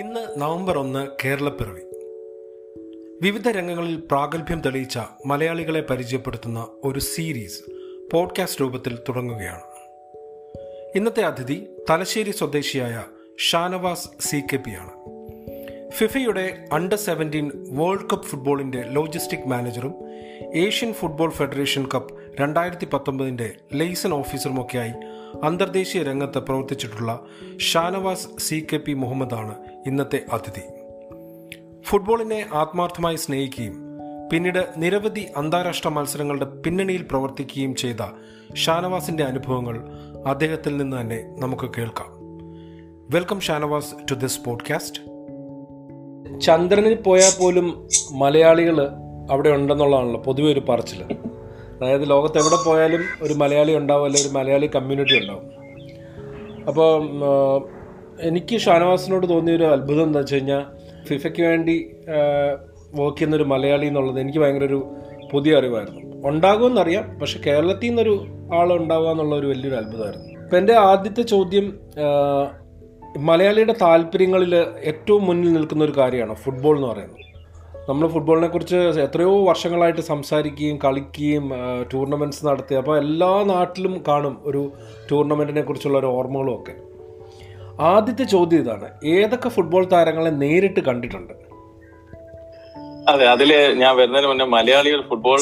ഇന്ന് നവംബർ ഒന്ന് കേരളപ്പിറവി. വിവിധ രംഗങ്ങളിൽ പ്രാഗൽഭ്യം തെളിയിച്ച മലയാളികളെ പരിചയപ്പെടുത്തുന്ന ഒരു സീരീസ് പോഡ്കാസ്റ്റ് രൂപത്തിൽ തുടങ്ങുകയാണ്. ഇന്നത്തെ അതിഥി തലശ്ശേരി സ്വദേശിയായ ഷാനവാസ് സി കെ പി ആണ് ഫിഫയുടെ അണ്ടർ സെവന്റീൻ വേൾഡ് കപ്പ് ഫുട്ബോളിന്റെ ലോജിസ്റ്റിക് മാനേജറും ഏഷ്യൻ ഫുട്ബോൾ ഫെഡറേഷൻ കപ്പ് രണ്ടായിരത്തി പത്തൊമ്പതിന്റെ ലെയ്സൺ ഓഫീസറുമൊക്കെയായി അന്തർദേശീയ രംഗത്ത് പ്രവർത്തിച്ചിട്ടുള്ള ഷാനവാസ് സി കെ പി മുഹമ്മദാണ് ഇന്നത്തെ അതിഥി. ഫുട്ബോളിനെ ആത്മാർത്ഥമായി സ്നേഹിക്കുകയും പിന്നീട് നിരവധി അന്താരാഷ്ട്ര മത്സരങ്ങളുടെ പിന്നണിയിൽ പ്രവർത്തിക്കുകയും ചെയ്ത ഷാനവാസിന്റെ അനുഭവങ്ങൾ അദ്ദേഹത്തിൽ നിന്ന് തന്നെ നമുക്ക് കേൾക്കാം. Welcome Shanavas to this podcast. ചന്ദ്രനിൽ പോയാൽ പോലും മലയാളികൾ അവിടെ ഉണ്ടെന്നുള്ളതാണല്ലോ പൊതുവെ ഒരു പറച്ചിൽ അതായത് ലോകത്ത് എവിടെ പോയാലും ഒരു മലയാളി ഉണ്ടാവും അല്ലെങ്കിൽ ഒരു മലയാളി കമ്മ്യൂണിറ്റി ഉണ്ടാവും. അപ്പോൾ എനിക്ക് ഷാനവാസിനോട് തോന്നിയൊരു അത്ഭുതം എന്താ വെച്ച് കഴിഞ്ഞാൽ ഫിഫയ്ക്ക് വേണ്ടി വർക്ക് ചെയ്യുന്നൊരു മലയാളി എന്നുള്ളത് എനിക്ക് ഭയങ്കര ഒരു പുതിയ അറിവായിരുന്നു. ഉണ്ടാകുമെന്നറിയാം പക്ഷെ കേരളത്തിൽ നിന്നൊരു ആൾ ഉണ്ടാവുക എന്നുള്ള ഒരു വലിയൊരു അത്ഭുതമായിരുന്നു. അപ്പം എന്റെ ആദ്യത്തെ ചോദ്യം മലയാളിയുടെ താല്പര്യങ്ങളിൽ ഏറ്റവും മുന്നിൽ നിൽക്കുന്ന ഒരു കാര്യമാണ് ഫുട്ബോൾ എന്ന് പറയുന്നത്. നമ്മൾ ഫുട്ബോളിനെ കുറിച്ച് എത്രയോ വർഷങ്ങളായിട്ട് സംസാരിക്കുകയും കളിക്കുകയും ടൂർണമെന്റ്സ് നടത്തി അപ്പോൾ എല്ലാ നാട്ടിലും കാണും ഒരു ടൂർണമെന്റിനെ കുറിച്ചുള്ള ഒരു ഓർമ്മകളും ഒക്കെ ആദ്യത്തെ ചോദ്യം ഇതാണ്. ഏതൊക്കെ ഫുട്ബോൾ താരങ്ങളെ നേരിട്ട് കണ്ടിട്ടുണ്ട്? അതെ അതിൽ ഞാൻ വരുന്നതിന് മുന്നേ മലയാളികൾ ഫുട്ബോൾ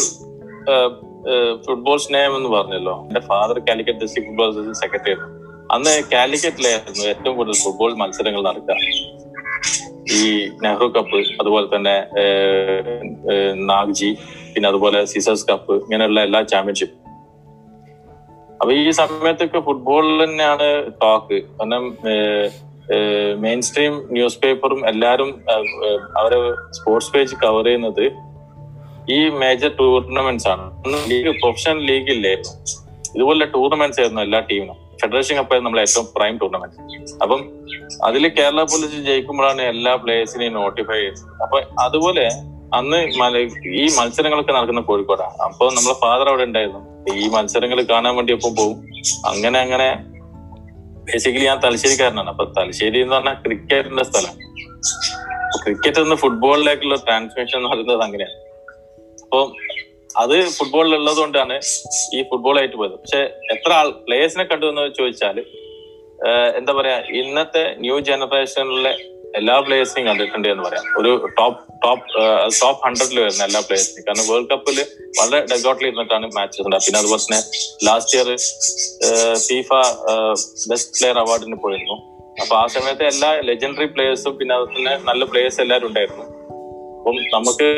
ഫുട്ബോൾ സ്നേഹം എന്ന് പറഞ്ഞല്ലോ. എന്റെ father Calicut district football association secretary അന്ന് കാലിക്കറ്റിലായിരുന്നു ഏറ്റവും കൂടുതൽ ഫുട്ബോൾ മത്സരങ്ങൾ നടക്കുക. ഈ നെഹ്റു കപ്പ് അതുപോലെ തന്നെ നാഗ്ജി പിന്നെ അതുപോലെ സീസേഴ്സ് കപ്പ് ഇങ്ങനെയുള്ള എല്ലാ ചാമ്പ്യൻഷിപ്പ് അപ്പൊ ഈ സമയത്തൊക്കെ ഫുട്ബോളിൽ തന്നെയാണ് ടോക്ക് കാരണം മെയിൻ സ്ട്രീം ന്യൂസ് പേപ്പറും എല്ലാരും അവരെ സ്പോർട്സ് പേജ് കവർ ചെയ്യുന്നത് ഈ മേജർ ടൂർണമെന്റ്സ് ആണ്. ലീഗ് പ്രൊഫഷണൽ ലീഗ് ഇല്ലായിരുന്നു ഇതുപോലെ ടൂർണമെന്റ്സ് ആയിരുന്നു എല്ലാ ടീമിനും ഫെഡറേഷൻ കപ്പായിരുന്നു നമ്മളെ ഏറ്റവും പ്രൈം ടൂർണമെന്റ് അപ്പം അതിൽ കേരള പോലീസ് ജയിക്കുമ്പോഴാണ് എല്ലാ പ്ലേയേഴ്സിനെയും നോട്ടിഫൈ ചെയ്തത് അപ്പൊ അതുപോലെ അന്ന് ഈ മത്സരങ്ങളൊക്കെ നടക്കുന്ന കോഴിക്കോടാണ്. അപ്പൊ നമ്മളെ ഫാദർ അവിടെ ഉണ്ടായിരുന്നു. ഈ മത്സരങ്ങൾ കാണാൻ വേണ്ടി ഒപ്പം പോകും അങ്ങനെ അങ്ങനെ ബേസിക്കലി ഞാൻ തലശ്ശേരിക്കാരനാണ്. അപ്പൊ തലശ്ശേരി എന്ന് പറഞ്ഞാൽ ക്രിക്കറ്റിന്റെ സ്ഥലം. ക്രിക്കറ്റ് എന്ന് ഫുട്ബോളിലേക്കുള്ള ട്രാൻസ്മിഷൻ എന്ന് പറയുന്നത് അങ്ങനെയാണ്. അപ്പൊ അത് ഫുട്ബോളിൽ ഉള്ളത് കൊണ്ടാണ് ഈ ഫുട്ബോളായിട്ട് പോയത്. പക്ഷെ എത്ര ആൾ പ്ലേയേഴ്സിനെ കണ്ടു എന്ന് ചോദിച്ചാൽ എന്താ പറയാ ഇന്നത്തെ ന്യൂ ജനറേഷനിലെ എല്ലാ പ്ലേയേഴ്സിനെയും കണ്ടിട്ടുണ്ട് എന്ന് പറയാം. ഒരു ടോപ്പ് ടോപ്പ് ടോപ്പ് ഹൺഡ്രഡിൽ വരുന്ന എല്ലാ പ്ലേയേഴ്സിനെയും കാരണം വേൾഡ് കപ്പിൽ വളരെ ഡെഗോട്ടിൽ ഇരുന്നിട്ടാണ് മാച്ചസ് ഉണ്ടാകുക പിന്നെ അതുപോലെ തന്നെ last year FIFA best player അവാർഡിന് പോയിരുന്നു. അപ്പൊ ആ സമയത്ത് എല്ലാ ലെജൻഡറി പ്ലേയേഴ്സും പിന്നെ അതുപോലെ തന്നെ നല്ല പ്ലേയേഴ്സ് എല്ലാവരും ഉണ്ടായിരുന്നു. അപ്പം നമുക്ക്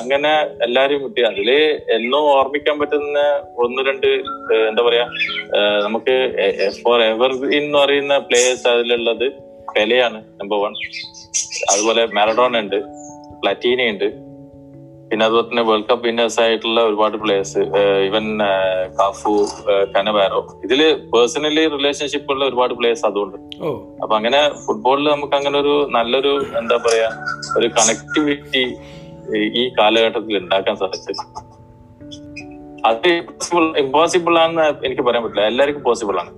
അങ്ങനെ എല്ലാരും കിട്ടി. അതിൽ എന്നും ഓർമ്മിക്കാൻ പറ്റുന്ന ഒന്ന് രണ്ട് എന്താ പറയാ നമുക്ക് ഫോർ എവർ എന്ന് പറയുന്ന പ്ലേയേഴ്സ് അതിലുള്ളത് പെലയാണ് നമ്പർ വൺ അതുപോലെ മാരഡോൺ ഉണ്ട് പ്ലാറ്റീന ഉണ്ട്. പിന്നെ അതുപോലെ തന്നെ വേൾഡ് കപ്പ് വിന്നേഴ്സ് ആയിട്ടുള്ള ഒരുപാട് പ്ലേയേഴ്സ് ഇവൻ കാഫു കനബാരോ ഇതിൽ പേഴ്സണലി റിലേഷൻഷിപ്പ് ഉള്ള ഒരുപാട് പ്ലേയേഴ്സ് അതുകൊണ്ട് അപ്പൊ അങ്ങനെ ഫുട്ബോളിൽ നമുക്ക് അങ്ങനെ ഒരു നല്ലൊരു എന്താ പറയാ ഒരു കണക്ടിവിറ്റി ഈ കാലഘട്ടത്തിൽ ഉണ്ടാക്കാൻ സാധിച്ചു അത് ഇമ്പോസിബിൾ ആണെന്ന് എനിക്ക് പറയാൻ പറ്റില്ല. എല്ലാവർക്കും പോസിബിൾ ആണ്.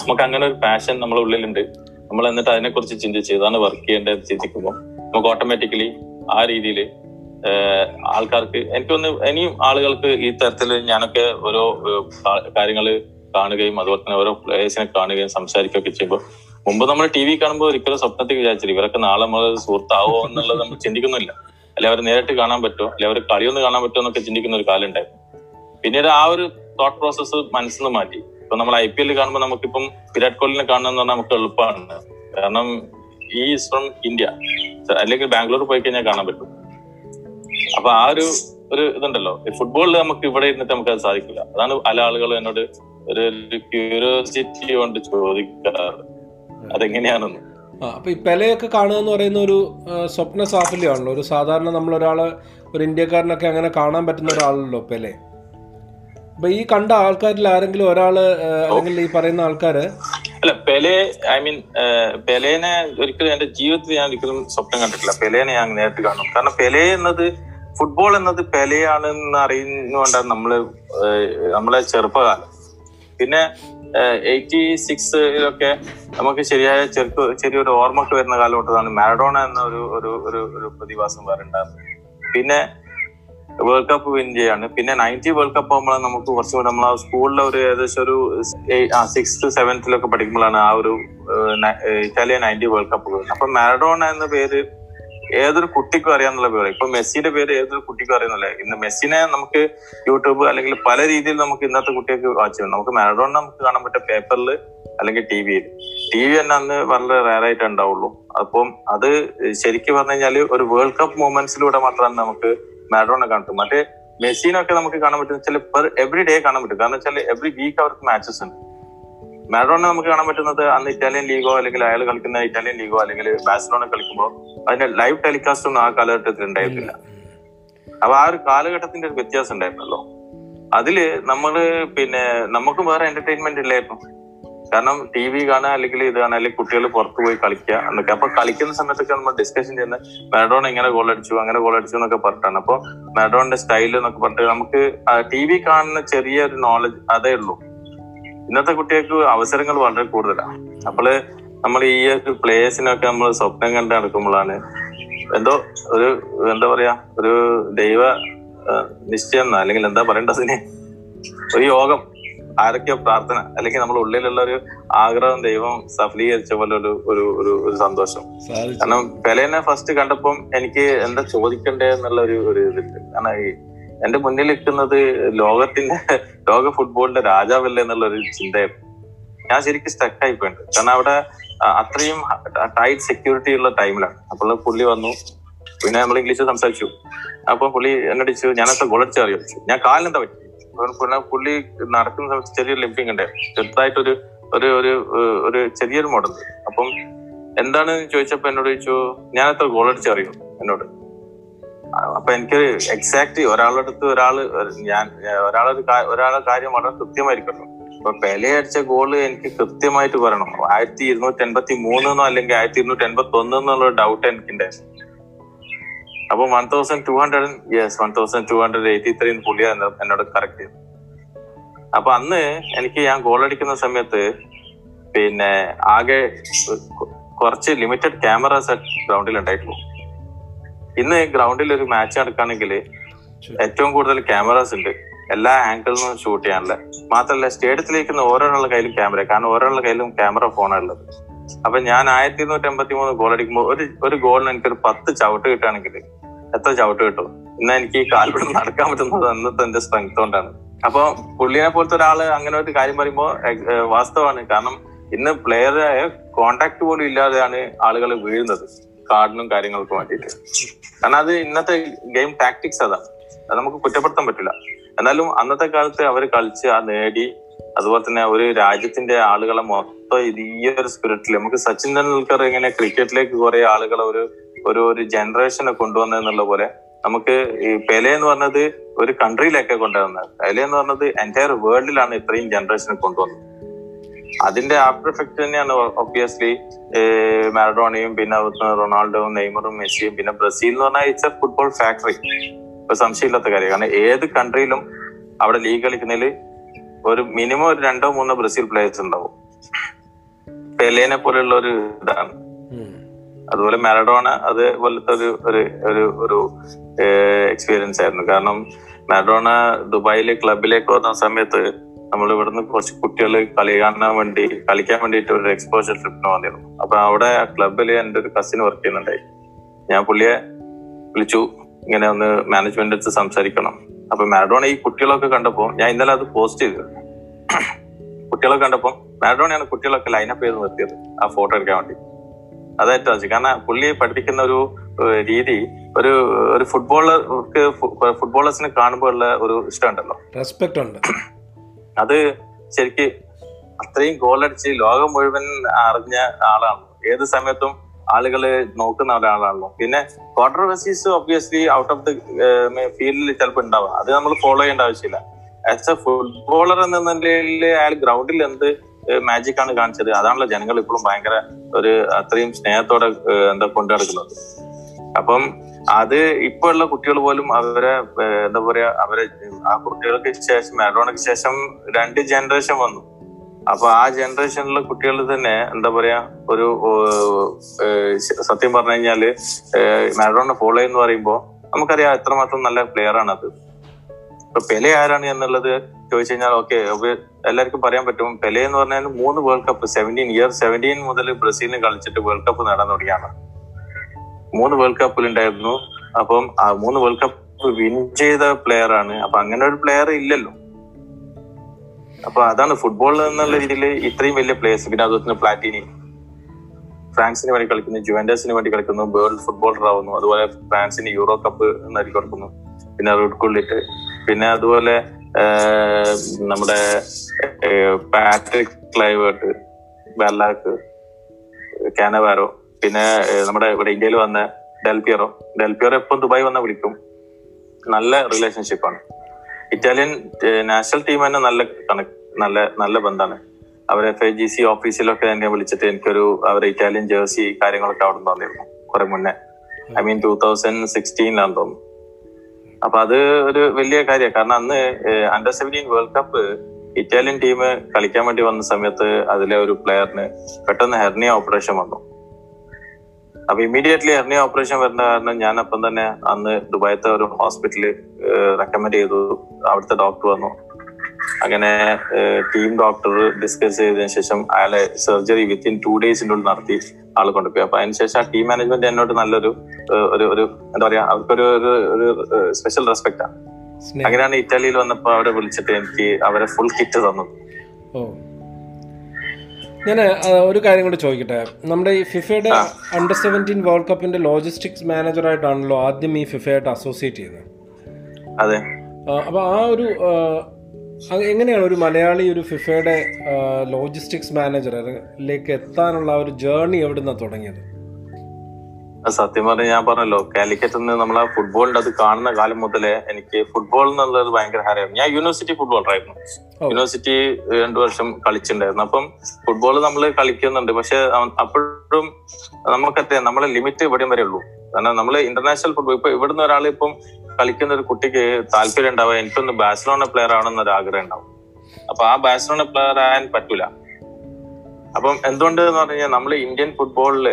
നമുക്ക് അങ്ങനെ ഒരു പാഷൻ നമ്മളെ ഉള്ളിലുണ്ട്. നമ്മൾ എന്നിട്ട് അതിനെ കുറിച്ച് ചിന്തിച്ച് ഇതാണ് വർക്ക് ചെയ്യേണ്ടത് ചിന്തിക്കുമ്പോൾ നമുക്ക് ഓട്ടോമാറ്റിക്കലി ആ രീതിയിൽ ആൾക്കാർക്ക് എനിക്കൊന്ന് ഇനിയും ആളുകൾക്ക് ഈ തരത്തിൽ ഞാനൊക്കെ ഓരോ കാര്യങ്ങൾ കാണുകയും അതുപോലെ തന്നെ ഓരോ പ്ലേയേഴ്സിനെ കാണുകയും സംസാരിക്കുകയൊക്കെ ചെയ്യുമ്പോൾ മുമ്പ് നമ്മൾ ടി വി കാണുമ്പോൾ ഒരിക്കലും സ്വപ്നത്തിൽ വിചാരിച്ചില്ല. ഇവരൊക്കെ നാളെ നമ്മൾ സുഹൃത്താവോ എന്നുള്ളത് നമ്മൾ ചിന്തിക്കുന്നില്ല. അല്ലെ അവരെ നേരിട്ട് കാണാൻ പറ്റുമോ? അല്ലെ അവർ കളിയൊന്ന് കാണാൻ പറ്റുമോ എന്നൊക്കെ ചിന്തിക്കുന്ന ഒരു കാലം ഉണ്ടായിരുന്നു. പിന്നീട് ആ ഒരു തോട്ട് പ്രോസസ്സ് മനസ്സിൽ നിന്ന് മാറ്റി. ഇപ്പൊ നമ്മൾ ഐ പി എൽ കാണുമ്പോൾ നമുക്കിപ്പം വിരാട് കോഹ്ലിനെ കാണണമെന്ന് പറഞ്ഞാൽ നമുക്ക് എളുപ്പമാണ് കാരണം ഈ ഫ്രം ഇന്ത്യ അല്ലെങ്കിൽ ബാംഗ്ലൂർ പോയി കഴിഞ്ഞാൽ കാണാൻ പറ്റും. അപ്പൊ ആ ഒരു ഒരു ഇതുണ്ടല്ലോ. ഫുട്ബോളിൽ നമുക്ക് ഇവിടെ ഇരുന്നിട്ട് നമുക്ക് അത് സാധിക്കില്ല. അതാണ് പല ആളുകളും എന്നോട് ഒരു ക്യൂരിയോസിറ്റി കൊണ്ട് ചോദിക്കാറ്. അതെങ്ങനെയാണെന്ന്. അപ്പൊ ഈ പെലയൊക്കെ കാണുക എന്ന് പറയുന്ന ഒരു സ്വപ്ന സാഫല്യമാണല്ലോ ഒരു സാധാരണ നമ്മളൊരാൾ ഒരു ഇന്ത്യക്കാരനൊക്കെ അങ്ങനെ കാണാൻ പറ്റുന്ന ഒരാളല്ലോ പെലെ. അപ്പൊ ഈ കണ്ട ആൾക്കാരിൽ ആരെങ്കിലും ഒരാൾ അല്ലെങ്കിൽ ഈ പറയുന്ന ആൾക്കാര്? അല്ല പെലെ ഐ മീൻ പെലേനെ ഒരിക്കലും എന്റെ ജീവിതത്തിൽ ഞാൻ ഒരിക്കലും സ്വപ്നം കണ്ടിട്ടില്ല. പെലേനെ ഞാൻ നേരിട്ട് കാണും. കാരണം പെലെ എന്നത് ഫുട്ബോൾ എന്നത് പെലയാണെന്ന് അറിയുന്നതുകൊണ്ടാണ് നമ്മൾ നമ്മളെ ചെറുപ്പകാലം. പിന്നെ എയ്റ്റി സിക്സിലൊക്കെ നമുക്ക് ശരിയായ ചെറുപ്പ് ചെറിയൊരു ഓർമ്മക്ക് വരുന്ന കാലഘട്ടത്താണ് മാരഡോണ എന്ന ഒരു ഒരു ഒരു ഒരു പ്രതിഭാസം വേറെ പിന്നെ വേൾഡ് കപ്പ് വിൻ ചെയ്യാണ്. പിന്നെ നയന്റി വേൾഡ് കപ്പ് ആകുമ്പോഴാണ് നമുക്ക് കുറച്ചും കൂടെ നമ്മൾ സ്കൂളിലെ ഒരു ഏകദേശം ഒരു സിക്സ്ത് സെവൻത്തിലൊക്കെ പഠിക്കുമ്പോഴാണ് ആ ഒരു ഇറ്റാലിയൻ നയന്റി വേൾഡ് കപ്പ് അപ്പൊ മാരഡോണ എന്ന പേര് ഏതൊരു കുട്ടിക്കും അറിയാന്നുള്ള പേര്. ഇപ്പൊ മെസ്സിയുടെ പേര് ഏതൊരു കുട്ടിക്കും അറിയുന്നില്ല ഇന്ന് മെസ്സിനെ നമുക്ക് യൂട്യൂബ് അല്ലെങ്കിൽ പല രീതിയിൽ നമുക്ക് ഇന്നത്തെ കുട്ടികൾക്ക് വാച്ച് ചെയ്യാം. നമുക്ക് മാരഡോണ നമുക്ക് കാണാൻ പറ്റും പേപ്പറിൽ അല്ലെങ്കിൽ ടി വിയിൽ ടി വി തന്നെ അന്ന് വളരെ റയർ ആയിട്ട് ഉണ്ടാവുള്ളൂ. അപ്പം അത് ശരിക്കും പറഞ്ഞു കഴിഞ്ഞാൽ ഒരു വേൾഡ് കപ്പ് മൂമെന്റ്സിലൂടെ മാത്രമാണ് നമുക്ക് മാരഡോണ കാണുന്നത് മറ്റേ മെസ്സിനൊക്കെ നമുക്ക് കാണാൻ പറ്റുന്ന വെച്ചാൽ പെർ എവറി ഡേ കാണാൻ പറ്റും. കാരണം വെച്ചാൽ എവറി വീക്ക് അവർക്ക് മാച്ചസ് ഉണ്ട്. മാരഡോണ നമുക്ക് കാണാൻ പറ്റുന്നത് അന്ന് ഇറ്റാലിയൻ ലീഗോ അല്ലെങ്കിൽ അയാൾ കളിക്കുന്ന ഇറ്റാലിയൻ ലീഗോ അല്ലെങ്കിൽ ബാഴ്സലോണ കളിക്കുമ്പോൾ അതിന്റെ ലൈവ് ടെലികാസ്റ്റ് ഒന്നും ആ കാലഘട്ടത്തിൽ ഉണ്ടായിരുന്നില്ല അപ്പൊ ആ ഒരു കാലഘട്ടത്തിന്റെ ഒരു വ്യത്യാസം ഉണ്ടായിരുന്നല്ലോ. അതിൽ നമ്മൾ പിന്നെ നമുക്ക് വേറെ എന്റർടൈൻമെന്റ് ഇല്ലായിരുന്നു കാരണം ടി വി കാണുക അല്ലെങ്കിൽ ഇത് കാണുക അല്ലെങ്കിൽ കുട്ടികൾ പുറത്തു പോയി കളിക്കുക എന്നൊക്കെ. അപ്പൊ കളിക്കുന്ന സമയത്തൊക്കെ നമ്മൾ ഡിസ്കഷൻ ചെയ്യുന്ന മാഡോൺ എങ്ങനെ ഗോൾ അടിച്ചു അങ്ങനെ ഗോൾ അടിച്ചു എന്നൊക്കെ പറഞ്ഞിട്ടാണ്. അപ്പൊ മാഡോണിന്റെ സ്റ്റൈൽ എന്നൊക്കെ പറഞ്ഞിട്ട് നമുക്ക് ടി വി കാണുന്ന ചെറിയൊരു നോളജ് അതേ ഉള്ളൂ. ഇന്നത്തെ കുട്ടികൾക്ക് അവസരങ്ങൾ വളരെ കൂടുതലാണ്. അപ്പോൾ നമ്മൾ ഈ ഒരു പ്ലേയേഴ്സിനൊക്കെ നമ്മൾ സ്വപ്നം കണ്ട് നടക്കുമ്പോഴാണ് എന്തോ ഒരു എന്താ പറയാ ഒരു ദൈവ നിശ്ചയം അല്ലെങ്കിൽ എന്താ പറയേണ്ടത് അതിന്? ഒരു യോഗം. ആരൊക്കെയോ പ്രാർത്ഥന അല്ലെങ്കിൽ നമ്മുടെ ഉള്ളിലുള്ള ഒരു ആഗ്രഹം ദൈവം സഫലീകരിച്ച പോലെ ഒരു ഒരു ഒരു ഒരു സന്തോഷം. കാരണം പെലേനെ ഫസ്റ്റ് കണ്ടപ്പം എനിക്ക് എന്താ ചോദിക്കണ്ടേ എന്നുള്ള ഒരു ഒരു ഇതുണ്ട് കാരണം ഈ എന്റെ മുന്നിൽ നിൽക്കുന്നത് ലോകത്തിന്റെ ലോക ഫുട്ബോളിന്റെ രാജാവല്ലേ എന്നുള്ള ഒരു ചിന്തയായിരുന്നു ഞാൻ ശരിക്കും സ്റ്റക്കായി പോയിട്ടുണ്ട് കാരണം അവിടെ അത്രയും ടൈറ്റ് സെക്യൂരിറ്റി ഉള്ള ടൈമിലാണ് അപ്പോൾ പുള്ളി വന്നു. പിന്നെ നമ്മൾ ഇംഗ്ലീഷ് സംസാരിച്ചു. അപ്പൊ പുള്ളി എന്നോട് ചോദിച്ചു ഞാനത്ര ഗോളടിച്ച അറിയോ? ചോദിച്ചു ഞാൻ കാലിനെന്താ പറ്റി പിന്നെ പുള്ളി നടക്കുന്ന സമയത്ത് ചെറിയ ലിംപിങ് ഉണ്ടായിരുന്നു ചെറുതായിട്ടൊരു ഒരു ഒരു ഒരു ചെറിയൊരു മോഡൽ അപ്പം എന്താണ് ചോദിച്ചപ്പോ എന്നോട് ചോദിച്ചു ഞാൻ എത്ര ഗോൾ അടിച്ചറിയും എന്നോട്. അപ്പൊ എനിക്ക് എക്സാക്ട് ഒരാളുടെ അടുത്ത് ഒരാൾ ഞാൻ ഒരാളൊരു ഒരാളെ കാര്യം വളരെ കൃത്യമായിരിക്കട്ടോ. അപ്പൊ പെലെ അടിച്ച ഗോൾ എനിക്ക് കൃത്യമായിട്ട് പറയണം. ആയിരത്തി ഇരുന്നൂറ്റി എൺപത്തി മൂന്നെന്നോ അല്ലെങ്കിൽ ആയിരത്തി ഇരുന്നൂറ്റി എൺപത്തി ഡൗട്ട് എനിക്കുണ്ടായിരുന്നു അപ്പൊ one thousand two hundred yes one thousand two hundred eighty three പുള്ളിയ എന്നോട് കറക്റ്റ് ചെയ്തു. അപ്പൊ അന്ന് എനിക്ക് ഞാൻ ഗോൾ അടിക്കുന്ന സമയത്ത് പിന്നെ ആകെ കുറച്ച് ലിമിറ്റഡ് ക്യാമറാസ് ഗ്രൗണ്ടിൽ ഉണ്ടായിട്ടുള്ളൂ. ഇന്ന് ഗ്രൗണ്ടിൽ ഒരു മാച്ച് നടക്കുകയാണെങ്കിൽ ഏറ്റവും കൂടുതൽ ക്യാമറാസ് ഉണ്ട്. എല്ലാ ആംഗിളിൽ നിന്നും ഷൂട്ട് ചെയ്യാനുള്ള. മാത്രമല്ല സ്റ്റേഡിയത്തിലേക്കുന്ന ഓരോരാളുടെ കയ്യിലും ക്യാമറ കാരണം ഓരോരാളുടെ കയ്യിലും ക്യാമറ ഫോണാണ് ഉള്ളത്. അപ്പൊ ഞാൻ ആയിരത്തി ഇരുന്നൂറ്റി എൺപത്തി മൂന്ന് ഗോൾ അടിക്കുമ്പോൾ ഒരു ഒരു ഗോളിന് എനിക്ക് ഒരു പത്ത് ചവിട്ട് കിട്ടുകയാണെങ്കിൽ എത്ര ചവിട്ട് കിട്ടും. എന്നാ എനിക്ക് ഈ കാൽപിടും നടക്കാൻ പറ്റുന്നത് അന്നത്തെ എന്റെ സ്ട്രെങ്ത് കൊണ്ടാണ്. അപ്പൊ പുള്ളിനെ പോലത്തെ ഒരാൾ അങ്ങനെ ഒരു കാര്യം പറയുമ്പോ വാസ്തവമാണ് കാരണം ഇന്ന് പ്ലെയറായ കോണ്ടാക്ട് പോലും ഇല്ലാതെയാണ് ആളുകൾ വീഴുന്നത്. കാർഡിനും കാര്യങ്ങൾക്കും വേണ്ടിയിട്ട്. കാരണം അത് ഇന്നത്തെ ഗെയിം ടാക്ടിക്സ് അതാണ് അത് നമുക്ക് കുറ്റപ്പെടുത്താൻ പറ്റില്ല. എന്നാലും അന്നത്തെ കാലത്ത് അവർ കളിച്ച് ആ നേടി അതുപോലെ തന്നെ ഒരു രാജ്യത്തിന്റെ ആളുകളെ മൊത്തം ഈ ഒരു സ്പിരിറ്റിൽ നമുക്ക് സച്ചിൻ തെണ്ടുൽക്കർ എങ്ങനെ ക്രിക്കറ്റിലേക്ക് കുറെ ആളുകളെ ഒരു ഒരു ഒരു ജനറേഷനെ കൊണ്ടുവന്നെന്നുള്ള പോലെ നമുക്ക് ഈ പെലെ എന്ന് പറഞ്ഞത് ഒരു കൺട്രിയിലേക്ക് കൊണ്ടുവന്നത്. പെലെ എന്ന് പറഞ്ഞത് എന്റയർ വേൾഡിലാണ് ഇത്രയും ജനറേഷനെ കൊണ്ടുവന്നത്. അതിന്റെ ആഫ്റ്റർ എഫക്ട് തന്നെയാണ് ഒബ്വിയസ്ലി മാരഡോണയും പിന്നെ അതുപോലെ റൊണാൾഡോയും നെയ്മറും മെസ്സിയും പിന്നെ ബ്രസീൽ എന്ന് പറഞ്ഞാൽ ഇറ്റ്സ് എ ഫുട്ബോൾ ഫാക്ടറി ഇപ്പൊ സംശയമില്ലാത്ത കാര്യം. കാരണം ഏത് കൺട്രിയിലും അവിടെ ലീഗ് കളിക്കുന്നതിൽ ഒരു മിനിമം ഒരു രണ്ടോ മൂന്നോ ബ്രസീൽ പ്ലേയേഴ്സ് ഉണ്ടാവും. പെലേനെ പോലെയുള്ള ഒരു ഇതാണ്. അതുപോലെ മാരഡോണ അതുപോലത്തെ ഒരു ഒരു ഒരു ഒരു എക്സ്പീരിയൻസ് ആയിരുന്നു. കാരണം മാരഡോണ ദുബായിലെ ക്ലബിലേക്ക് വന്ന സമയത്ത് നമ്മൾ ഇവിടുന്ന് കുറച്ച് കുട്ടികൾ കളി കാണാൻ വേണ്ടി കളിക്കാൻ വേണ്ടിയിട്ട് ഒരു എക്സ്പോഷർ ട്രിപ്പിന് വന്നിരുന്നു. അപ്പൊ അവിടെ ആ ക്ലബിൽ എന്റെ ഒരു കസിൻ വർക്ക് ചെയ്യുന്നുണ്ടായി. ഞാൻ പുള്ളിയെ വിളിച്ചു ഇങ്ങനെ ഒന്ന് മാനേജ്മെന്റ് അടുത്ത് സംസാരിക്കണം. അപ്പൊ മാരഡോണ ഈ കുട്ടികളൊക്കെ കണ്ടപ്പോൾ ഞാൻ ഇന്നലെ അത് പോസ്റ്റ് ചെയ്തു. കുട്ടികളൊക്കെ കണ്ടപ്പോൾ മാരഡോണയാണ് കുട്ടികളൊക്കെ ലൈനപ്പ് ചെയ്ത് നിർത്തിയത് ആ ഫോട്ടോ എടുക്കാൻ വേണ്ടി. അതായിട്ട് വെച്ചു കാരണം പുള്ളി പഠിപ്പിക്കുന്ന ഒരു രീതി ഒരു ഒരു ഫുട്ബോളർക്ക് ഫുട്ബോളേഴ്സിനെ കാണുമ്പോൾ ഉള്ള ഒരു ഇഷ്ടമുണ്ടല്ലോ. റെസ്പെക്ട് ഉണ്ട് അത് ശരിക്ക് അത്രയും ഗോളടിച്ച് ലോകം മുഴുവൻ അറിഞ്ഞ ആളാണ്. ഏത് സമയത്തും ആളുകൾ നോക്കുന്ന ഒരാളാണല്ലോ. പിന്നെ controversies obviously out of the ഫീൽഡിൽ ചിലപ്പോൾ ഉണ്ടാവാം. അത് നമ്മൾ ഫോളോ ചെയ്യേണ്ട ആവശ്യമില്ല. ആസ് എ ഫുട്ബോളർ എന്ന നിലയിൽ അയാൾ ഗ്രൗണ്ടിൽ എന്ത് മാജിക് ആണ് കാണിച്ചത്. അതാണല്ലോ ജനങ്ങൾ ഇപ്പോഴും ഭയങ്കര ഒരു അത്രയും സ്നേഹത്തോടെ എന്താ കൊണ്ടു നടക്കുന്നത് അപ്പം അത് ഇപ്പൊ ഉള്ള കുട്ടികൾ പോലും അവരെ എന്താ പറയാ അവരെ ആ കുട്ടികൾക്ക് ശേഷം മാരഡോണയ്ക്ക് ശേഷം രണ്ട് ജനറേഷൻ വന്നു. അപ്പൊ ആ ജനറേഷനിലെ കുട്ടികൾ തന്നെ എന്താ പറയാ ഒരു സത്യം പറഞ്ഞു കഴിഞ്ഞാൽ മാരഡോണ ഫോളോ എന്ന് പറയുമ്പോ നമുക്കറിയാം എത്രമാത്രം നല്ല പ്ലെയർ ആണ് അത് ഇപ്പൊ പെലെ ആരാണ് എന്നുള്ളത് ചോദിച്ചു കഴിഞ്ഞാൽ ഓക്കെ എല്ലാവർക്കും പറയാൻ പറ്റും. പെലെ എന്ന് പറഞ്ഞാൽ മൂന്ന് world cup seventeen year seventeen മുതൽ ബ്രസീലിന് കളിച്ചിട്ട് വേൾഡ് കപ്പ് നേടാൻ തുടങ്ങിയാണ്. മൂന്ന് വേൾഡ് കപ്പിൽ ഉണ്ടായിരുന്നു. അപ്പം ആ മൂന്ന് വേൾഡ് കപ്പ് വിൻ ചെയ്ത പ്ലെയർ ആണ്. അപ്പൊ അങ്ങനെ ഒരു പ്ലെയർ ഇല്ലല്ലോ. അപ്പൊ അതാണ് ഫുട്ബോൾ എന്നുള്ള രീതിയിൽ ഇത്രയും വലിയ പ്ലേയേഴ്സ് പിന്നെ അതുപോലെ പ്ലാറ്റിനി ഫ്രാൻസിന് വേണ്ടി കളിക്കുന്നു ജുവൻഡസിന് വേണ്ടി കളിക്കുന്നു വേൾഡ് ഫുട്ബോളർ ആവുന്നു. അതുപോലെ ഫ്രാൻസിന് യൂറോ കപ്പ് നൽകി കൊടുക്കുന്നു. പിന്നെ റൂഡ് കുള്ളിട്ട് പിന്നെ അതുപോലെ നമ്മുടെ പാട്രിക് ക്ലൈവേർട്ട് ബെല്ലാക്ക് കാനവാരോ പിന്നെ നമ്മുടെ ഇവിടെ ഇന്ത്യയിൽ വന്ന ഡെൽപിയറോ ഡെൽപിയറോ എപ്പം ദുബായ് വന്ന വിളിക്കും? നല്ല റിലേഷൻഷിപ്പാണ് ഇറ്റാലിയൻ നാഷണൽ ടീം തന്നെ നല്ല കണക്ക് നല്ല നല്ല ബന്ധമാണ് അവർ എഫ് ഐ ജി സി ഓഫീസിലൊക്കെ എന്നെ വിളിച്ചിട്ട് എനിക്കൊരു അവരെ ഇറ്റാലിയൻ ജേഴ്സി കാര്യങ്ങളൊക്കെ അവിടെ തന്നിരുന്നു കുറെ മുന്നേ. ഐ മീൻ ടൂ തൗസൻഡ് തോന്നുന്നു. അപ്പൊ അത് ഒരു വലിയ കാര്യമാണ്. കാരണം അന്ന് under seventeen world cup Italian team കളിക്കാൻ വേണ്ടി വന്ന സമയത്ത് അതിലെ ഒരു പ്ലെയറിന് പെട്ടെന്ന് ഹെർണിയ ഓപ്പറേഷൻ വന്നു. അപ്പൊ ഇമ്മീഡിയറ്റ്ലി ഹെർണിയ ഓപ്പറേഷൻ വരുന്ന കാരണം ഞാൻ അപ്പം തന്നെ അന്ന് ദുബായത്തെ ഒരു ഹോസ്പിറ്റലിൽ റെക്കമെൻഡ് ചെയ്തു. അവിടുത്തെ ഡോക്ടർ വന്നു. അങ്ങനെ ടീം ഡോക്ടർ ഡിസ്കസ് ചെയ്തതിനു ശേഷം അയാളെ സർജറി വിത്തിൻ ടു ഡേയ്സിന്റെ ഉള്ളിൽ നടത്തി ആൾ കൊണ്ടുപോയി. അപ്പൊ അതിനുശേഷം ആ ടീം മാനേജ്മെന്റ് എന്നോട് നല്ലൊരു ഒരു ഒരു എന്താ പറയാ അവർക്കൊരു ഒരു ഒരു സ്പെഷ്യൽ റെസ്പെക്ട് ആണ് അങ്ങനെയാണ് ഇറ്റാലിയിൽ വന്നപ്പോ അവരെ വിളിച്ചിട്ട് എനിക്ക് അവരെ ഫുൾ കിറ്റ് തന്നു. ഞാൻ ഒരു കാര്യം കൂടി ചോദിക്കട്ടെ? നമ്മുടെ ഈ ഫിഫയുടെ അണ്ടർ സെവന്റീൻ വേൾഡ് കപ്പിന്റെ ലോജിസ്റ്റിക്സ് മാനേജർ ആയിട്ടാണല്ലോ ആദ്യം ഈ ഫിഫയായിട്ട് അസോസിയേറ്റ് ചെയ്യുന്നത് അതെ. അപ്പോൾ ആ ഒരു എങ്ങനെയാണ് ഒരു മലയാളി ഒരു ഫിഫയുടെ ലോജിസ്റ്റിക്സ് മാനേജറിലേക്ക് എത്താനുള്ള ഒരു ജേർണി എവിടെ നിന്നാണ് തുടങ്ങിയത് സത്യം പറഞ്ഞാൽ ഞാൻ പറഞ്ഞല്ലോ കാലിക്കറ്റ് നിന്ന് നമ്മൾ ആ ഫുട്ബോളിന്റെ അത് കാണുന്ന കാലം മുതലേ എനിക്ക് ഫുട്ബോൾ എന്നുള്ളത് ഭയങ്കര ഹരമായിരുന്നു. ഞാൻ യൂണിവേഴ്സിറ്റി ഫുട്ബോളർ ആയിരുന്നു. യൂണിവേഴ്സിറ്റി രണ്ടു വർഷം കളിച്ചിട്ടുണ്ടായിരുന്നു. അപ്പം ഫുട്ബോൾ നമ്മൾ കളിക്കുന്നുണ്ട്. പക്ഷെ അപ്പോഴും നമുക്കറിയാം നമ്മളെ ലിമിറ്റ് ഇവിടെയും വരെ ഉള്ളൂ. കാരണം നമ്മൾ ഇന്റർനാഷണൽ ഫുട്ബോൾ ഇപ്പൊ ഇവിടുന്ന് ഒരാൾ ഇപ്പം കളിക്കുന്ന ഒരു കുട്ടിക്ക് താല്പര്യം ഉണ്ടാവുക എനിക്കൊന്ന് ബാഴ്സലോണ പ്ലെയർ ആവണം ഒരു ആഗ്രഹം ഉണ്ടാവും. അപ്പൊ ആ ബാഴ്സലോണ പ്ലെയർ ആകാൻ പറ്റൂല. അപ്പം എന്തുകൊണ്ട് എന്ന് പറഞ്ഞു കഴിഞ്ഞാൽ നമ്മൾ ഇന്ത്യൻ ഫുട്ബോളിൽ